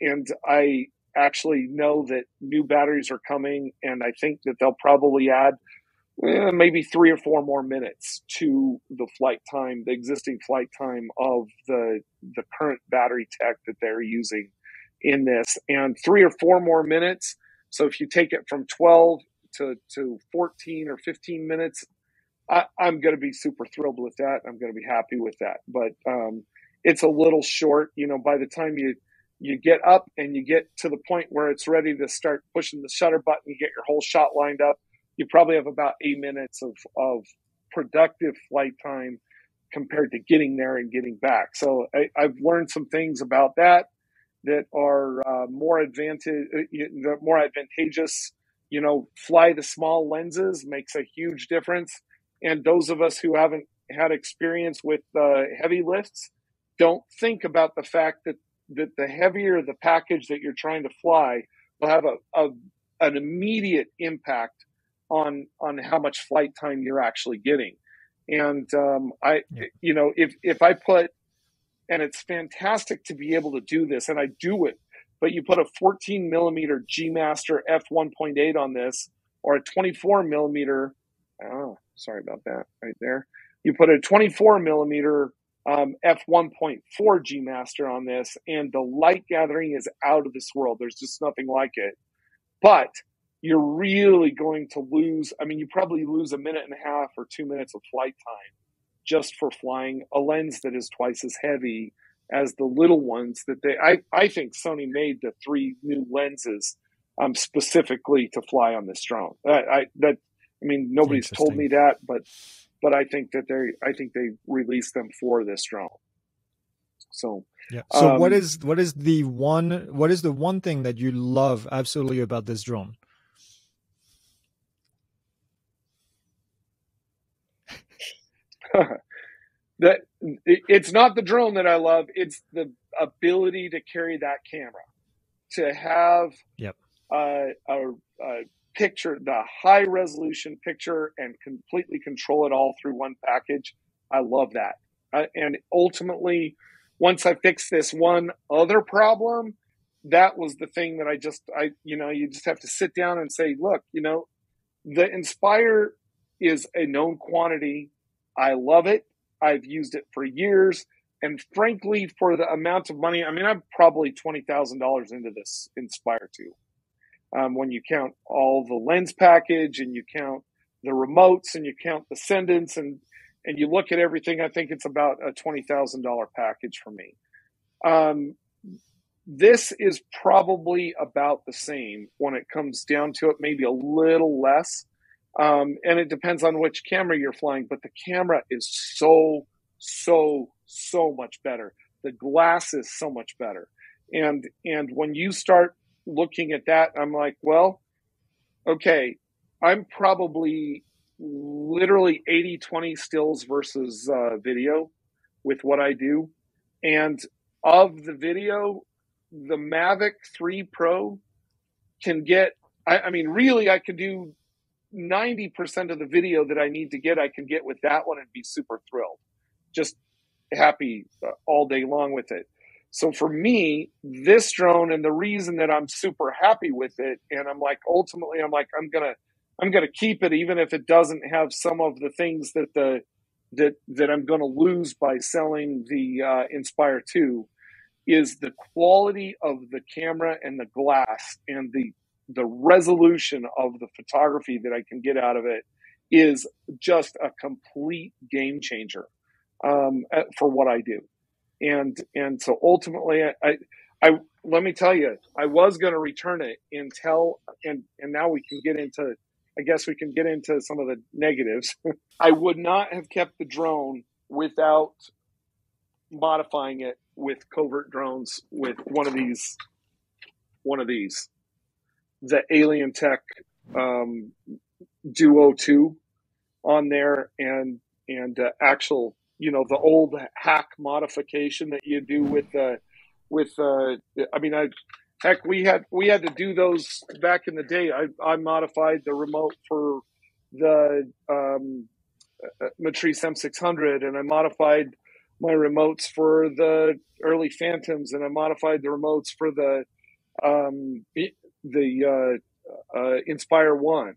and I actually know that new batteries are coming, and I think that they'll probably add eh, maybe three or four more minutes to the flight time, the existing flight time of the the current battery tech that they're using in this, and three or four more minutes. So if you take it from 12 to, to 14 or 15 minutes, I, am going to be super thrilled with that. I'm going to be happy with that. But um, it's a little short. You know, by the time you you get up and you get to the point where it's ready to start pushing the shutter button, you get your whole shot lined up. You probably have about eight minutes of of productive flight time compared to getting there and getting back. So I, have learned some things about that that are uh, more advantage, uh, more advantageous you know, fly the small lenses makes a huge difference. And those of us who haven't had experience with uh, heavy lifts don't think about the fact that, that the heavier the package that you're trying to fly will have a, a an immediate impact on on how much flight time you're actually getting. And um, I, yeah. you know, if if I put, and it's fantastic to be able to do this, and I do it. But you put a 14 millimeter G Master f 1.8 on this, or a 24 millimeter. Oh, sorry about that, right there. You put a 24 millimeter um, f 1.4 G Master on this, and the light gathering is out of this world. There's just nothing like it. But you're really going to lose. I mean, you probably lose a minute and a half or two minutes of flight time just for flying a lens that is twice as heavy as the little ones that they. I, I think Sony made the three new lenses um, specifically to fly on this drone. I, I that I mean, nobody's told me that, but but I think that they I think they released them for this drone. So
yeah. So um, what is what is the one what is the one thing that you love absolutely about this drone?
that it's not the drone that I love. It's the ability to carry that camera, to have
yep.
a, a, a picture, the high resolution picture, and completely control it all through one package. I love that. Uh, and ultimately, once I fix this one other problem, that was the thing that I just, I, you know, you just have to sit down and say, look, you know, the Inspire is a known quantity. I love it. I've used it for years. And frankly, for the amount of money, I mean, I'm probably $20,000 into this Inspire 2. Um, when you count all the lens package and you count the remotes and you count the Cendence and, and you look at everything, I think it's about a $20,000 package for me. Um, this is probably about the same when it comes down to it, maybe a little less. Um, and it depends on which camera you're flying, but the camera is so, so, so much better. The glass is so much better. And, and when you start looking at that, I'm like, well, okay, I'm probably literally 80 20 stills versus uh, video with what I do. And of the video, the Mavic 3 Pro can get, I, I mean, really, I can do 90% of the video that I need to get, I can get with that one and be super thrilled. Just happy uh, all day long with it. So for me, this drone and the reason that I'm super happy with it, and I'm like, ultimately, I'm like, I'm going to, I'm going to keep it even if it doesn't have some of the things that the, that, that I'm going to lose by selling the uh, Inspire 2 is the quality of the camera and the glass and the the resolution of the photography that I can get out of it is just a complete game changer um, for what I do. And and so ultimately, I, I, I let me tell you, I was going to return it until and and now we can get into. I guess we can get into some of the negatives. I would not have kept the drone without modifying it with covert drones with one of these one of these the Alientech um, Duo Two on there, and and uh, actual, you know, the old hack modification that you do with uh, with. Uh, I mean, I heck, we had we had to do those back in the day. I I modified the remote for the um, uh, Matrice M600, and I modified my remotes for the early Phantoms, and I modified the remotes for the um, the uh, uh, Inspire One,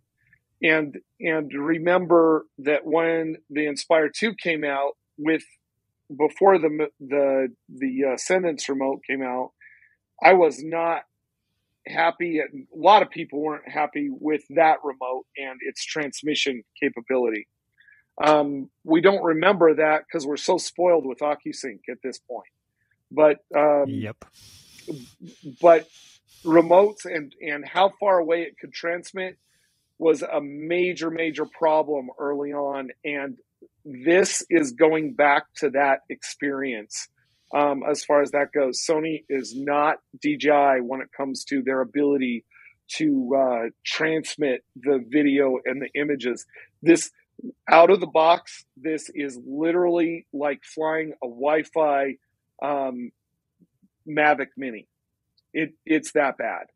and and remember that when the Inspire Two came out with before the the the uh, Cendence remote came out, I was not happy. A lot of people weren't happy with that remote and its transmission capability. Um, we don't remember that because we're so spoiled with OcuSync at this point. But um,
yep.
But remotes and and how far away it could transmit was a major major problem early on. And this is going back to that experience um, as far as that goes. Sony is not dji when it comes to their ability to uh, transmit the video and the images. This out of the box this is literally like flying a wi-fi um, mavic mini it, it's that bad.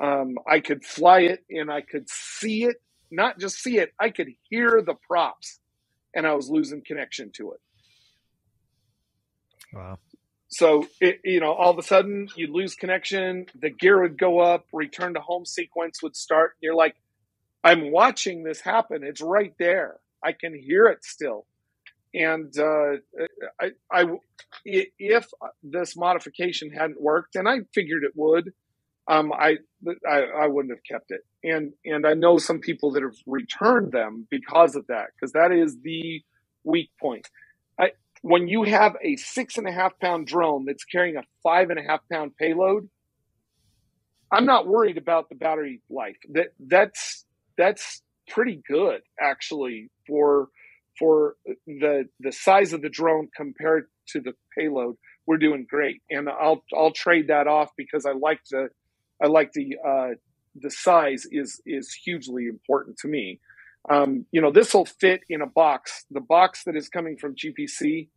Um, I could fly it and I could see it, not just see it, I could hear the props and I was losing connection to it.
Wow.
So it, you know, all of a sudden you'd lose connection, the gear would go up, return to home sequence would start. You're like, I'm watching this happen. It's right there. I can hear it still. And uh, I, I, if this modification hadn't worked, and I figured it would, um, I, I, I wouldn't have kept it. And and I know some people that have returned them because of that, because that is the weak point. I, when you have a six and a half pound drone that's carrying a five and a half pound payload, I'm not worried about the battery life. That that's that's pretty good actually for for the the size of the drone compared to the payload. We're doing great, and I'll I'll trade that off because I like the I like the uh, the size is is hugely important to me. Um, you know, this will fit in a box. The box that is coming from GPC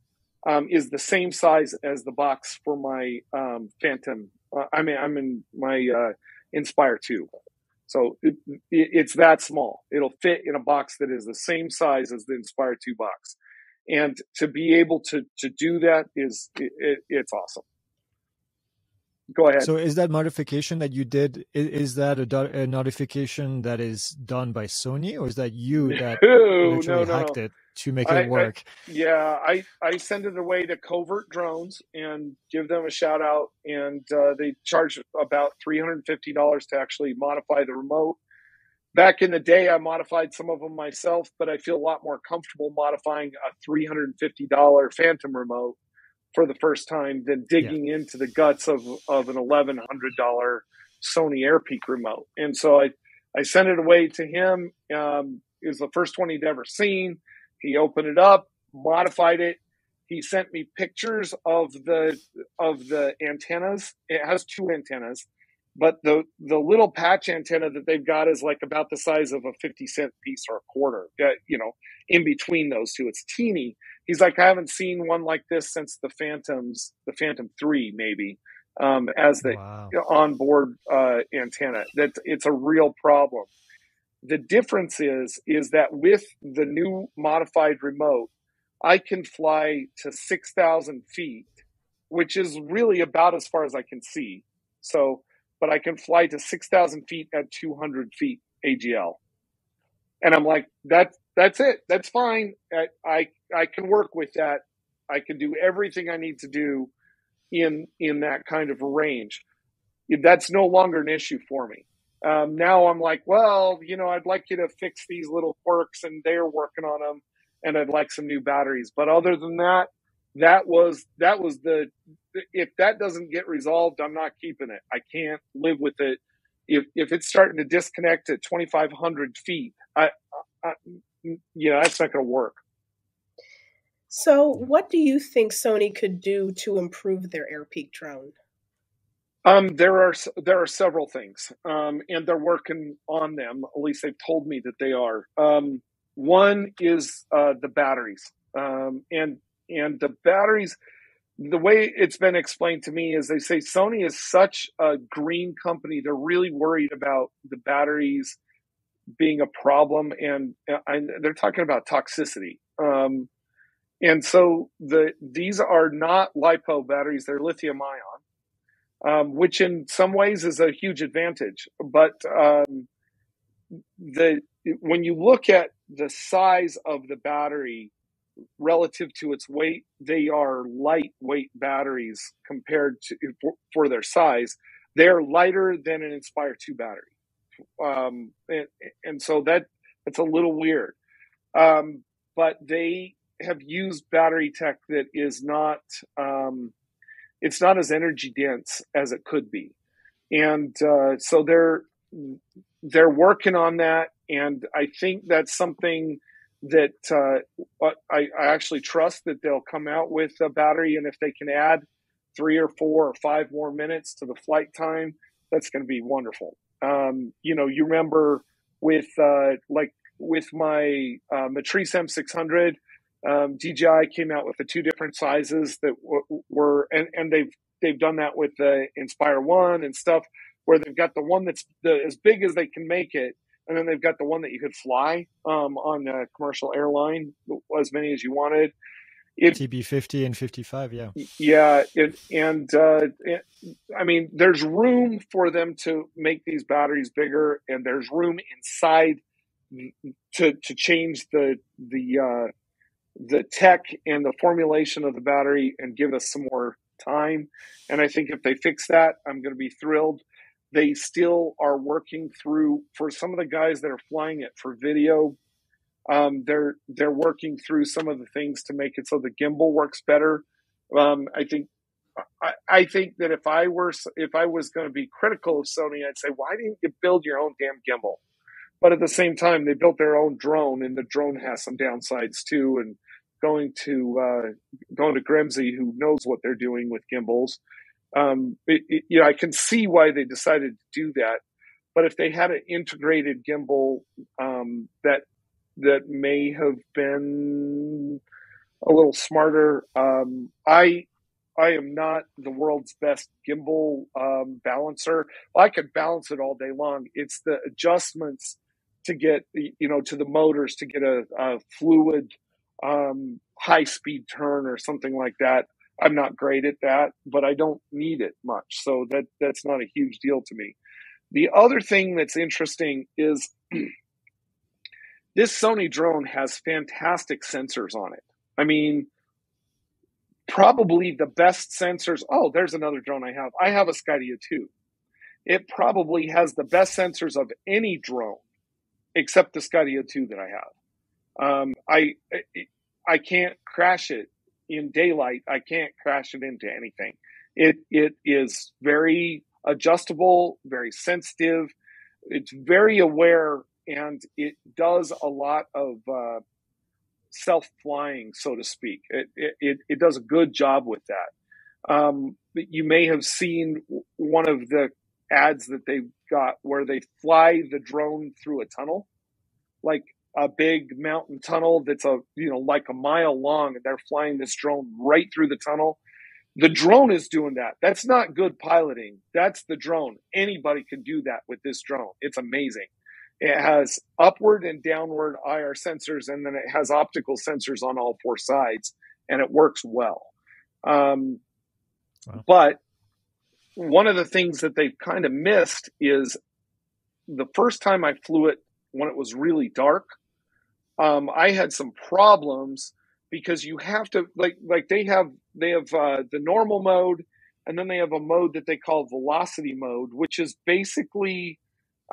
um, is the same size as the box for my um, Phantom. Uh, I mean, I'm in my uh, Inspire 2. So it, it, it's that small. It'll fit in a box that is the same size as the Inspire 2 box. And to be able to, to do that is, it, it's awesome go ahead.
So, is that modification that you did? Is, is that a, a, notification that is done by Sony, or is that you that no, literally no, hacked no. it to make I, it work?
I, yeah, I I send it away to Covert Drones and give them a shout out, and uh, they charge about three hundred and fifty dollars to actually modify the remote. Back in the day, I modified some of them myself, but I feel a lot more comfortable modifying a three hundred and fifty dollar Phantom remote for the first time than digging yeah. into the guts of, of an $1,100 Sony Airpeak remote. And so I, I sent it away to him. Um, it was the first one he'd ever seen. He opened it up, modified it. He sent me pictures of the of the antennas. It has two antennas, but the the little patch antenna that they've got is like about the size of a fifty cent piece or a quarter. Uh, you know, in between those two, it's teeny he's like, I haven't seen one like this since the Phantoms, the Phantom Three, maybe, um, as the wow. onboard uh, antenna. That it's a real problem. The difference is is that with the new modified remote, I can fly to six thousand feet, which is really about as far as I can see. So, but I can fly to six thousand feet at two hundred feet AGL, and I'm like that that's it. That's fine. I, I, I can work with that. I can do everything I need to do in in that kind of range. That's no longer an issue for me. Um, now I'm like, well, you know, I'd like you to fix these little quirks, and they're working on them, and I'd like some new batteries. But other than that, that was that was the if that doesn't get resolved, I'm not keeping it. I can't live with it. If if it's starting to disconnect at 2,500 feet, I, I you know, that's not going to work.
So, what do you think Sony could do to improve their Airpeak drone?
Um, there are there are several things, um, and they're working on them. At least they've told me that they are. Um, one is uh, the batteries, um, and and the batteries. The way it's been explained to me is they say Sony is such a green company. They're really worried about the batteries being a problem, and, and they're talking about toxicity. Um, and so the these are not lipo batteries; they're lithium ion, um, which in some ways is a huge advantage. But um, the when you look at the size of the battery relative to its weight, they are lightweight batteries compared to for, for their size. They're lighter than an Inspire 2 battery um, and, and so that it's a little weird. Um, but they have used battery tech that is not um, it's not as energy dense as it could be, and uh, so they're they're working on that, and I think that's something that uh, I, I actually trust that they'll come out with a battery, and if they can add three or four or five more minutes to the flight time, that's going to be wonderful. Um, you know, you remember with uh, like with my uh, Matrice M600, um, DJI came out with the two different sizes that w- were, and, and they've they've done that with the Inspire One and stuff, where they've got the one that's the, as big as they can make it, and then they've got the one that you could fly um, on a commercial airline as many as you wanted.
It, TB50 and 55, yeah.
Yeah, it, and uh, it, I mean, there's room for them to make these batteries bigger, and there's room inside to to change the the uh, the tech and the formulation of the battery and give us some more time. And I think if they fix that, I'm going to be thrilled. They still are working through for some of the guys that are flying it for video um, they're they're working through some of the things to make it so the gimbal works better. Um, I think I, I, think that if I were if I was going to be critical of Sony, I'd say why didn't you build your own damn gimbal? But at the same time, they built their own drone, and the drone has some downsides too. And going to uh, going to Gremsy, who knows what they're doing with gimbals, um, it, it, you know, I can see why they decided to do that. But if they had an integrated gimbal um, that that may have been a little smarter. Um, I I am not the world's best gimbal um, balancer. I could balance it all day long. It's the adjustments to get you know to the motors to get a, a fluid um, high speed turn or something like that. I'm not great at that, but I don't need it much, so that that's not a huge deal to me. The other thing that's interesting is this Sony drone has fantastic sensors on it. I mean, probably the best sensors. Oh, there's another drone I have. I have a Skydio 2. It probably has the best sensors of any drone except the Skydio 2 that I have. Um, I, I can't crash it in daylight. I can't crash it into anything. It, it is very adjustable, very sensitive. It's very aware and it does a lot of uh, self flying, so to speak. It, it, it does a good job with that. Um, you may have seen one of the ads that they've got where they fly the drone through a tunnel, like a big mountain tunnel that's a you know like a mile long, and they're flying this drone right through the tunnel. The drone is doing that. That's not good piloting. That's the drone. Anybody can do that with this drone. It's amazing. It has upward and downward IR sensors, and then it has optical sensors on all four sides, and it works well. Um, wow. But one of the things that they've kind of missed is the first time I flew it when it was really dark, um, I had some problems because you have to like like they have they have uh, the normal mode and then they have a mode that they call velocity mode, which is basically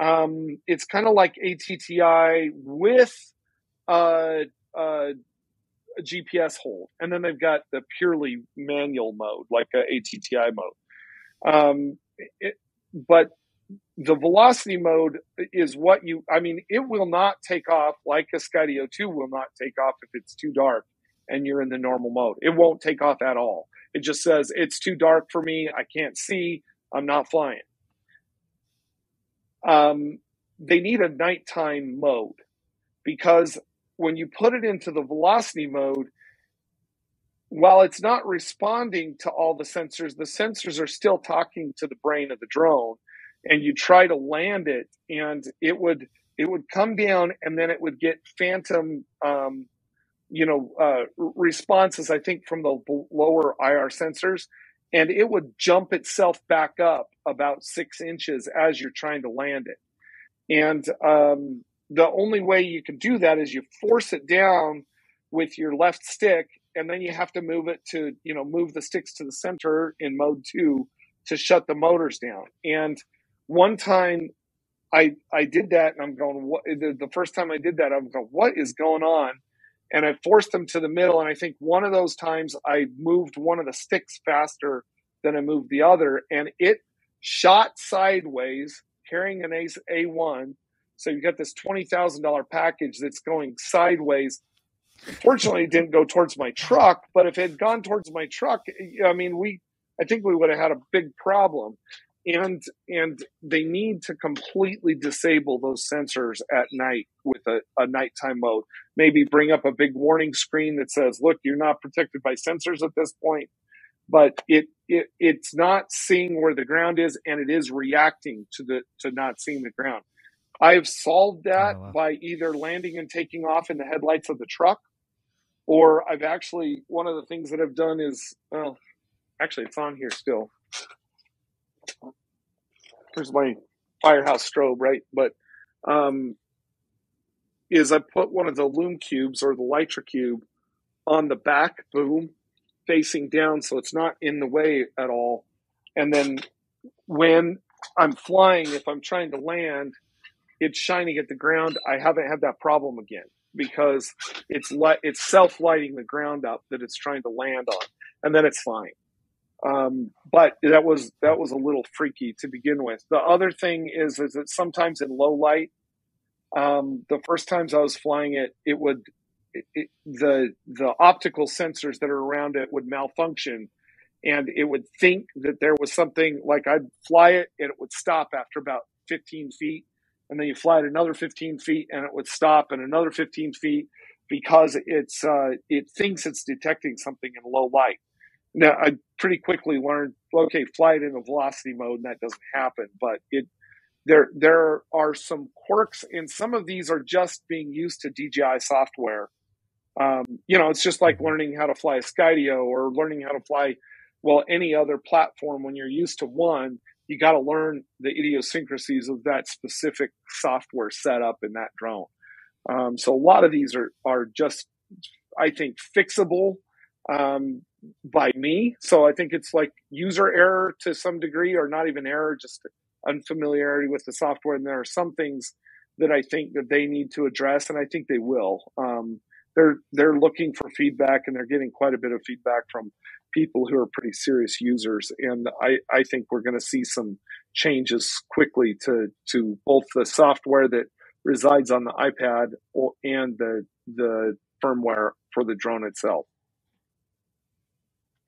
um, it's kind of like ATTI with uh, uh, a GPS hold, and then they've got the purely manual mode, like a ATTI mode. Um, it, but the velocity mode is what you. I mean, it will not take off like a Skydio 2 will not take off if it's too dark and you're in the normal mode. It won't take off at all. It just says it's too dark for me. I can't see. I'm not flying um, they need a nighttime mode because when you put it into the velocity mode, while it's not responding to all the sensors, the sensors are still talking to the brain of the drone. And you try to land it, and it would it would come down, and then it would get phantom, um, you know, uh, responses. I think from the lower IR sensors, and it would jump itself back up about six inches as you're trying to land it. And um, the only way you can do that is you force it down with your left stick, and then you have to move it to, you know, move the sticks to the center in mode two to shut the motors down. And one time I I did that, and I'm going. What the, the first time I did that, I'm going. What is going on? and I forced them to the middle. And I think one of those times I moved one of the sticks faster than I moved the other, and it shot sideways carrying an A one. So you got this twenty thousand dollar package that's going sideways. Fortunately, it didn't go towards my truck, but if it had gone towards my truck, I mean, we I think we would have had a big problem. And and they need to completely disable those sensors at night with a, a nighttime mode. Maybe bring up a big warning screen that says look you're not protected by sensors at this point. But it, it it's not seeing where the ground is and it is reacting to the to not seeing the ground. I've solved that oh, wow. by either landing and taking off in the headlights of the truck or I've actually one of the things that I've done is well, actually it's on here still. Here's my firehouse strobe, right? But um, is I put one of the Lume cubes or the Litra cube on the back boom facing down so it's not in the way at all. And then when I'm flying, if I'm trying to land, it's shining at the ground. I haven't had that problem again because it's it's self lighting the ground up that it's trying to land on, and then it's fine. Um, but that was that was a little freaky to begin with. The other thing is is that sometimes in low light, um, the first times I was flying it, it would it, it, the the optical sensors that are around it would malfunction, and it would think that there was something like I'd fly it and it would stop after about 15 feet, and then you fly it another 15 feet and it would stop and another 15 feet because it's uh, it thinks it's detecting something in low light. Now I pretty quickly learned okay, fly it in a velocity mode and that doesn't happen, but it there there are some quirks and some of these are just being used to DJI software. Um, you know, it's just like learning how to fly a Skydio or learning how to fly well any other platform when you're used to one you got to learn the idiosyncrasies of that specific software setup in that drone. Um, so a lot of these are are just, I think, fixable um, by me. So I think it's like user error to some degree, or not even error, just unfamiliarity with the software. And there are some things that I think that they need to address, and I think they will. Um, they're they're looking for feedback, and they're getting quite a bit of feedback from people who are pretty serious users. And I, I think we're going to see some changes quickly to, to both the software that resides on the iPad and the, the firmware for the drone itself.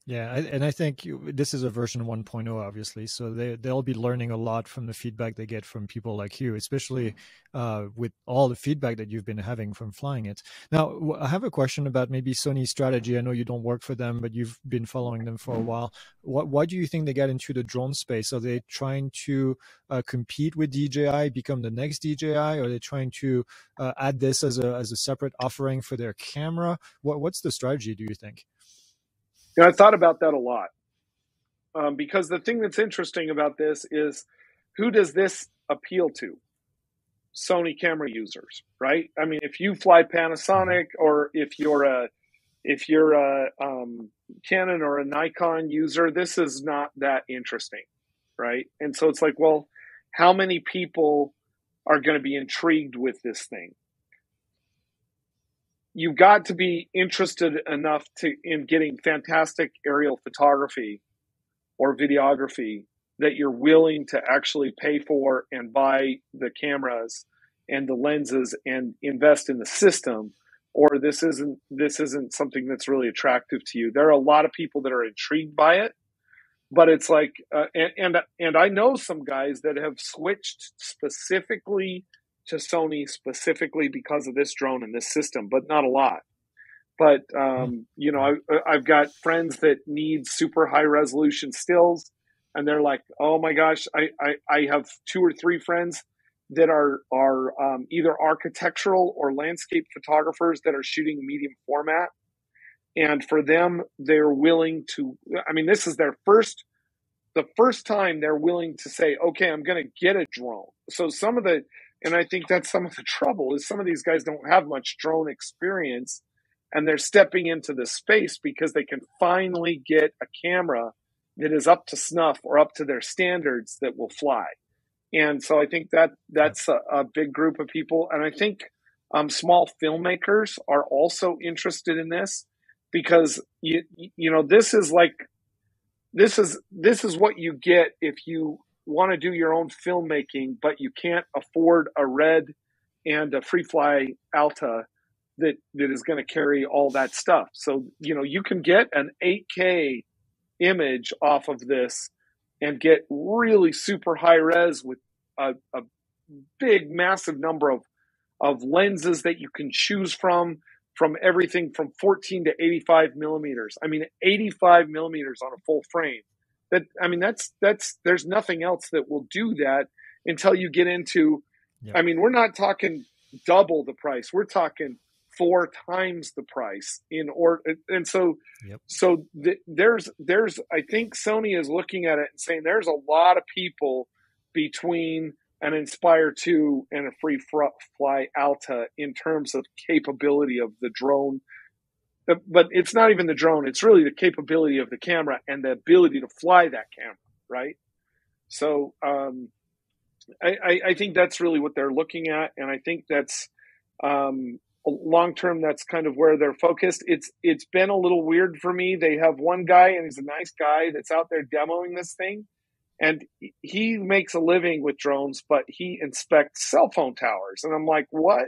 Yeah, and I think this is a version 1.0, obviously. So they they'll be learning a lot from the feedback they get from people like you, especially uh, with all the feedback that you've been having from flying it. Now, I have a question about maybe Sony's strategy. I know you don't work for them, but you've been following them for a while. What, why do you think they got into the drone space? Are they trying to uh, compete with DJI, become the next DJI? Or are they trying to uh, add this as a as a separate offering for their camera? What what's the strategy? Do you think?
Know, I thought about that a lot um, because the thing that's interesting about this is who does this appeal to? Sony camera users, right? I mean, if you fly Panasonic or if you're a if you're a um, Canon or a Nikon user, this is not that interesting, right? And so it's like, well, how many people are going to be intrigued with this thing? You've got to be interested enough to in getting fantastic aerial photography or videography that you're willing to actually pay for and buy the cameras and the lenses and invest in the system or this isn't this isn't something that's really attractive to you. There are a lot of people that are intrigued by it but it's like uh, and, and and I know some guys that have switched specifically to Sony specifically because of this drone and this system, but not a lot. But um, you know, I, I've got friends that need super high resolution stills, and they're like, "Oh my gosh!" I, I, I have two or three friends that are are um, either architectural or landscape photographers that are shooting medium format, and for them, they're willing to. I mean, this is their first the first time they're willing to say, "Okay, I'm going to get a drone." So some of the and I think that's some of the trouble is some of these guys don't have much drone experience and they're stepping into the space because they can finally get a camera that is up to snuff or up to their standards that will fly. And so I think that that's a, a big group of people. And I think um, small filmmakers are also interested in this because you you know this is like this is this is what you get if you want to do your own filmmaking, but you can't afford a red and a FreeFly Alta that that is going to carry all that stuff. So you know you can get an 8K image off of this and get really super high res with a, a big massive number of of lenses that you can choose from from everything from 14 to 85 millimeters. I mean, 85 millimeters on a full frame that I mean that's that's there's nothing else that will do that until you get into I mean we're not talking double the price we're talking four times the price in order and so yep. so th- there's there's i think sony is looking at it and saying there's a lot of people between an inspire 2 and a free fly alta in terms of capability of the drone but it's not even the drone. It's really the capability of the camera and the ability to fly that camera right? So um, I, I, think that's really what they're looking at. And i think that's um, long term that's kind of where they're focused. It's it's been a little weird for me. They have one guy and he's a nice guy that's out there demoing this thing. And he makes a living with drones but he inspects cell phone towers. And i'm like what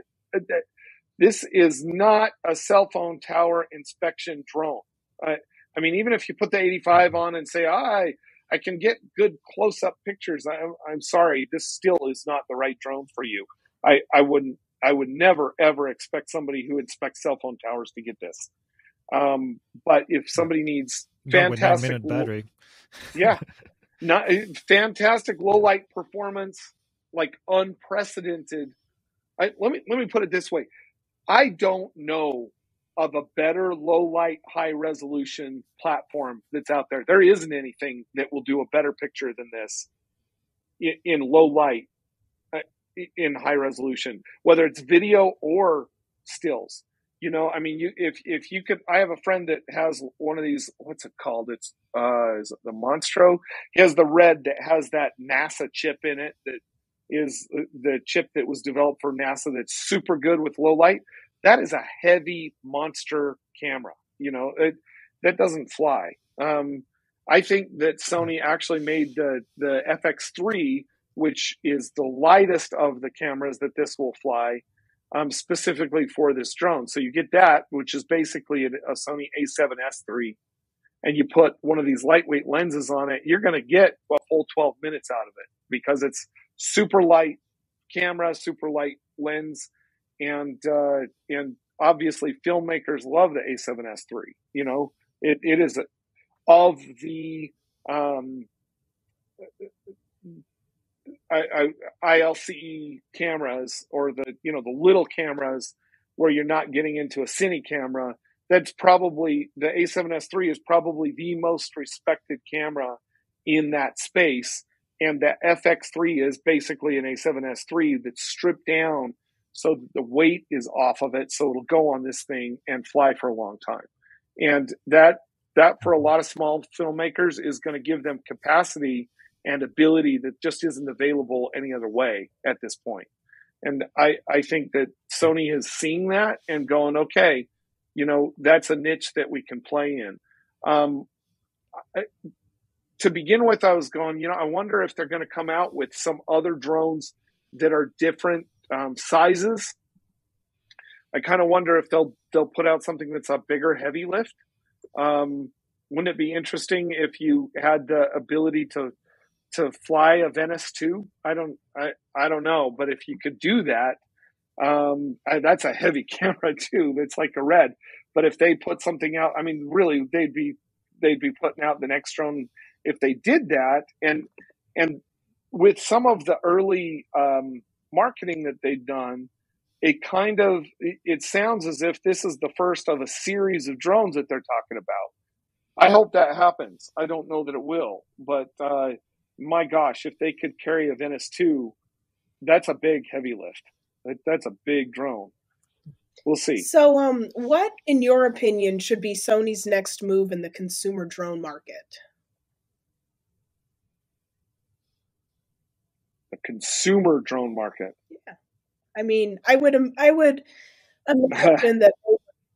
this is not a cell phone tower inspection drone. I, I mean even if you put the 85 on and say i i can get good close-up pictures I, i'm sorry this still is not the right drone for you. I i wouldn't I would never ever expect somebody who inspects cell phone towers to get this. Um, but if somebody needs fantastic
battery,
yeah, not fantastic low light performance, like unprecedented. I, let me let me put it this way: I don't know of a better low light, high resolution platform that's out there. There isn't anything that will do a better picture than this in, in low light in high resolution, whether it's video or stills. You know, I mean, you if if you could, I have a friend that has one of these. What's it called? It's uh, is it the Monstro? He has the red that has that NASA chip in it. That is the chip that was developed for NASA. That's super good with low light. That is a heavy monster camera. You know, it, that doesn't fly. Um, I think that Sony actually made the the FX3 which is the lightest of the cameras that this will fly um, specifically for this drone. So you get that, which is basically a, a Sony A7S3, and you put one of these lightweight lenses on it, you're going to get a full 12 minutes out of it because it's super light camera, super light lens, and uh, and obviously filmmakers love the A7S three. You know, it, it is of the um, I, I, ILCE cameras or the you know the little cameras where you're not getting into a cine camera. That's probably the A7S three is probably the most respected camera in that space, and the FX3 is basically an A7S III that's stripped down so the weight is off of it, so it'll go on this thing and fly for a long time. And that that for a lot of small filmmakers is going to give them capacity and ability that just isn't available any other way at this point. And I, I think that Sony is seeing that and going, okay, you know, that's a niche that we can play in. Um, I, to begin with, I was going, you know, I wonder if they're going to come out with some other drones that are different um, sizes. I kind of wonder if they'll they'll put out something that's a bigger heavy lift. Um, wouldn't it be interesting if you had the ability to to fly a Venice 2? I don't I, I don't know, but if you could do that, um, I, that's a heavy camera too. It's like a red. But if they put something out, I mean, really, they'd be they'd be putting out the next drone if they did that. And and with some of the early um, marketing that they've done, it kind of it sounds as if this is the first of a series of drones that they're talking about. I hope that happens. I don't know that it will, but uh, my gosh, if they could carry a Venice 2, that's a big heavy lift. That's a big drone. We'll see.
So, um, what, in your opinion, should be Sony's next move in the consumer drone market?
The consumer drone market.
Yeah, I mean, I would, I would imagine that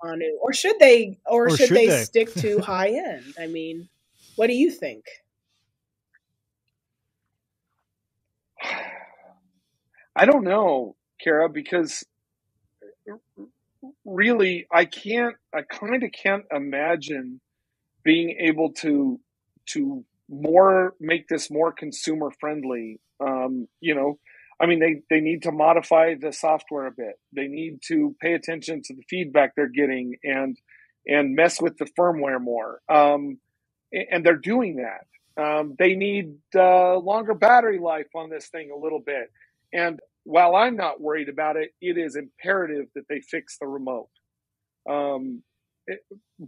on it, or should they, or, or should, should, they, they? stick to high end? I mean, what do you think?
I don't know, Kara, because really I can't I kind of can't imagine being able to to more make this more consumer friendly. Um, you know, I mean they they need to modify the software a bit. They need to pay attention to the feedback they're getting and and mess with the firmware more. Um, and they're doing that. Um, they need uh, longer battery life on this thing a little bit. And while I'm not worried about it, it is imperative that they fix the remote. Um, it,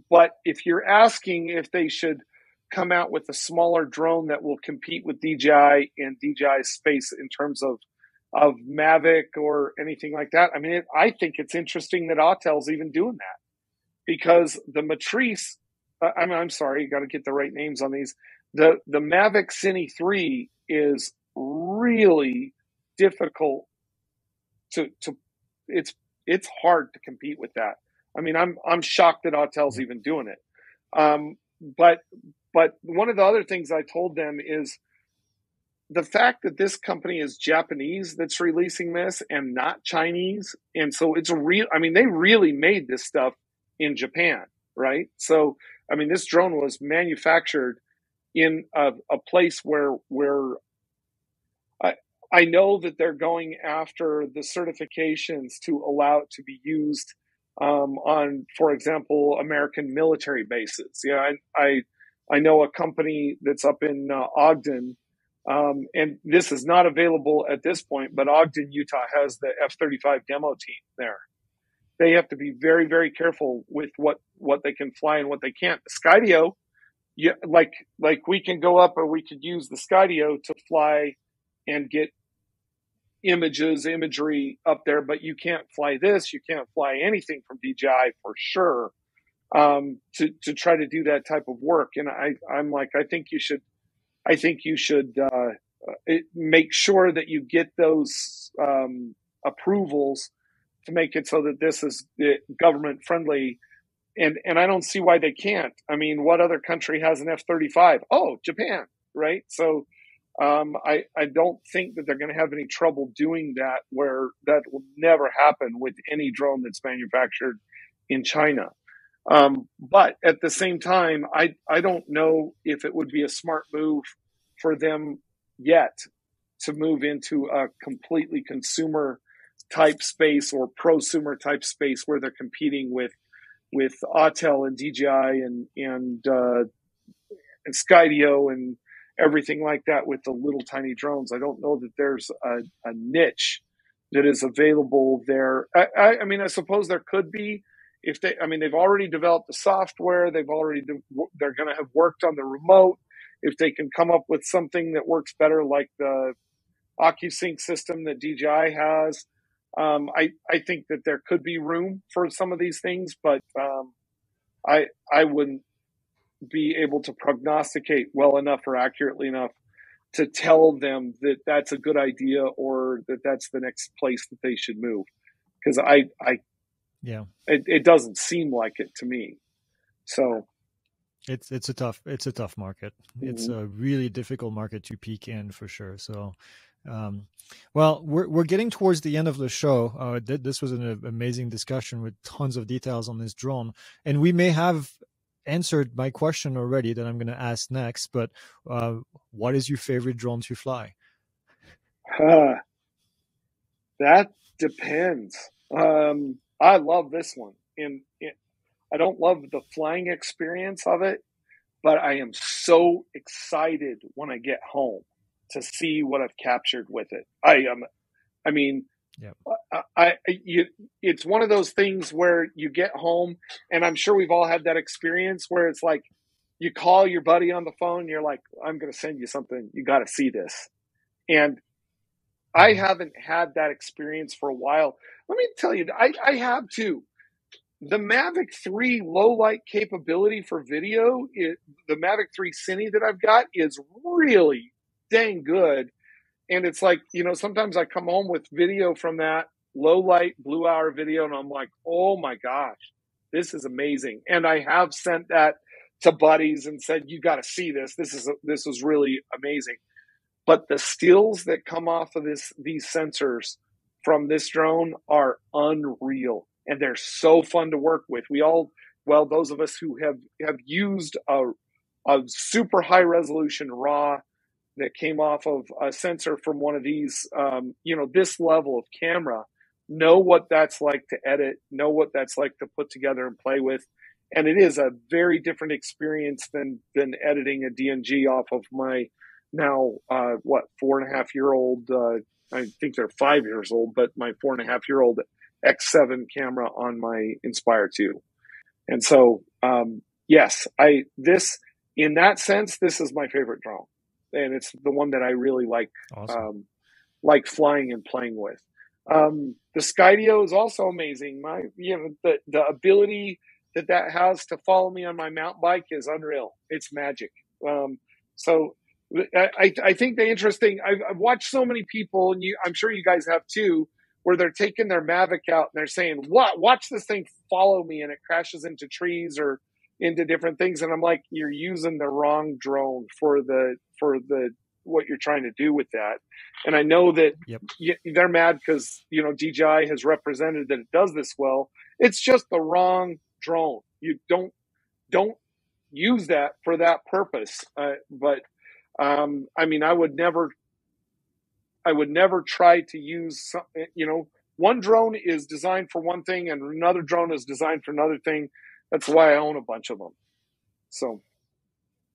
but if you're asking if they should come out with a smaller drone that will compete with DJI and DJI space in terms of of Mavic or anything like that. I mean, it, I think it's interesting that Autel's even doing that because the Matrice. Uh, I mean, I'm sorry, you got to get the right names on these. The the Mavic Cine 3 is really difficult to to it's it's hard to compete with that. I mean, I'm I'm shocked that Autel's even doing it. Um, but but one of the other things I told them is the fact that this company is Japanese that's releasing this and not Chinese, and so it's a real. I mean, they really made this stuff in Japan, right? So I mean, this drone was manufactured in a, a place where where I I know that they're going after the certifications to allow it to be used um, on, for example, American military bases. Yeah, I, I, I know a company that's up in uh, Ogden, um, and this is not available at this point, but Ogden, Utah has the F 35 demo team there. They have to be very, very careful with what, what they can fly and what they can't. Skydio, yeah, like, like we can go up or we could use the Skydio to fly and get images, imagery up there, but you can't fly this. You can't fly anything from DJI for sure um, to to try to do that type of work. And I I'm like I think you should I think you should uh, it, make sure that you get those um, approvals to make it so that this is uh, government friendly. And and I don't see why they can't. I mean, what other country has an F thirty five? Oh, Japan, right? So um, I, I don't think that they're going to have any trouble doing that where that will never happen with any drone that's manufactured in China. Um, but at the same time, I, I don't know if it would be a smart move for them yet to move into a completely consumer type space or prosumer type space where they're competing with with Autel and DJI and and uh, and Skydio and everything like that with the little tiny drones. I don't know that there's a, a niche that is available there. I, I, I, mean, I suppose there could be if they. I mean, they've already developed the software. They've already they're going to have worked on the remote. If they can come up with something that works better, like the OcuSync system that DJI has, um, I I think that there could be room for some of these things, but um, I I wouldn't be able to prognosticate well enough or accurately enough to tell them that that's a good idea or that that's the next place that they should move because i i
yeah
it, it doesn't seem like it to me so
it's it's a tough it's a tough market mm-hmm. it's a really difficult market to peak in for sure so um, well, we're we're getting towards the end of the show. Uh, th- this was an amazing discussion with tons of details on this drone, and we may have answered my question already that I'm going to ask next, but uh, what is your favorite drone to fly?
Uh, that depends. Um, I love this one. And I don't love the flying experience of it, but I am so excited when I get home to see what I've captured with it. I am, I mean,
yeah.
I, I you, it's one of those things where you get home, and I'm sure we've all had that experience where it's like you call your buddy on the phone, you're like, "I'm going to send you something. You got to see this," and I mm-hmm. haven't had that experience for a while. Let me tell you, I, I have too. The Mavic 3 low light capability for video, it, the Mavic 3 Cine that I've got is really dang good. And it's like you know sometimes i come home with video from that low light blue hour video and i'm like oh my gosh this is amazing. And i have sent that to buddies and said you got to see this. This is this is really amazing. But the stills that come off of this these sensors from this drone are unreal and they're so fun to work with we all well those of us who have have used a, a super high resolution raw that came off of a sensor from one of these, um, you know, this level of camera, know what that's like to edit, know what that's like to put together and play with. And it is a very different experience than, than editing a DNG off of my now, uh, what, four and a half year old, uh, I think they're five years old, but my four and a half year old X7 camera on my Inspire 2. And so, um, yes, I this in that sense, this is my favorite drone, and it's the one that I really like awesome. um, like flying and playing with. Um, the Skydio is also amazing. My you know the the ability that that has to follow me on my mountain bike is unreal. It's magic. Um, so I, I think the interesting, I've, I've, watched so many people, and you, I'm sure you guys have too, where they're taking their Mavic out and they're saying, "What? Watch this thing follow me," and it crashes into trees or into different things. And I'm like, you're using the wrong drone for the for the what you're trying to do with that. And I know that yep. they're mad because you know DJI has represented that it does this well. It's just the wrong drone. You don't don't use that for that purpose. Uh, but um, I mean, I would never, I would never try to use, you know, one drone is designed for one thing and another drone is designed for another thing. That's why I own a bunch of them. So,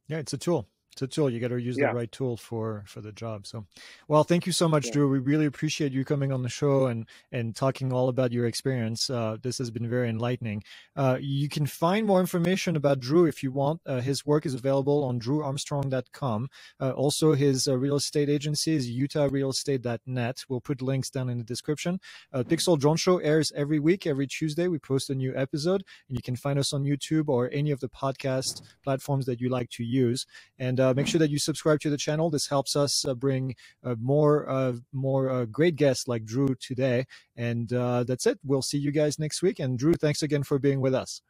yeah, it's a tool it's a tool. You got to use yeah. the right tool for for the job. So, well, thank you so much, yeah. Drew. We really appreciate you coming on the show and and talking all about your experience. Uh, this has been very enlightening. Uh, you can find more information about Drew if you want. Uh, his work is available on drewarmstrong.com. Uh, also, his uh, real estate agency is utahrealestate.net. We'll put links down in the description. Uh, PiXL Drone Show airs every week. Every Tuesday, we post a new episode, and you can find us on YouTube or any of the podcast platforms that you like to use. And uh, make sure that you subscribe to the channel. This helps us uh, bring uh, more uh, more uh, great guests like Drew today. And that's it. We'll see you guys next week. And Drew, thanks again for being with us.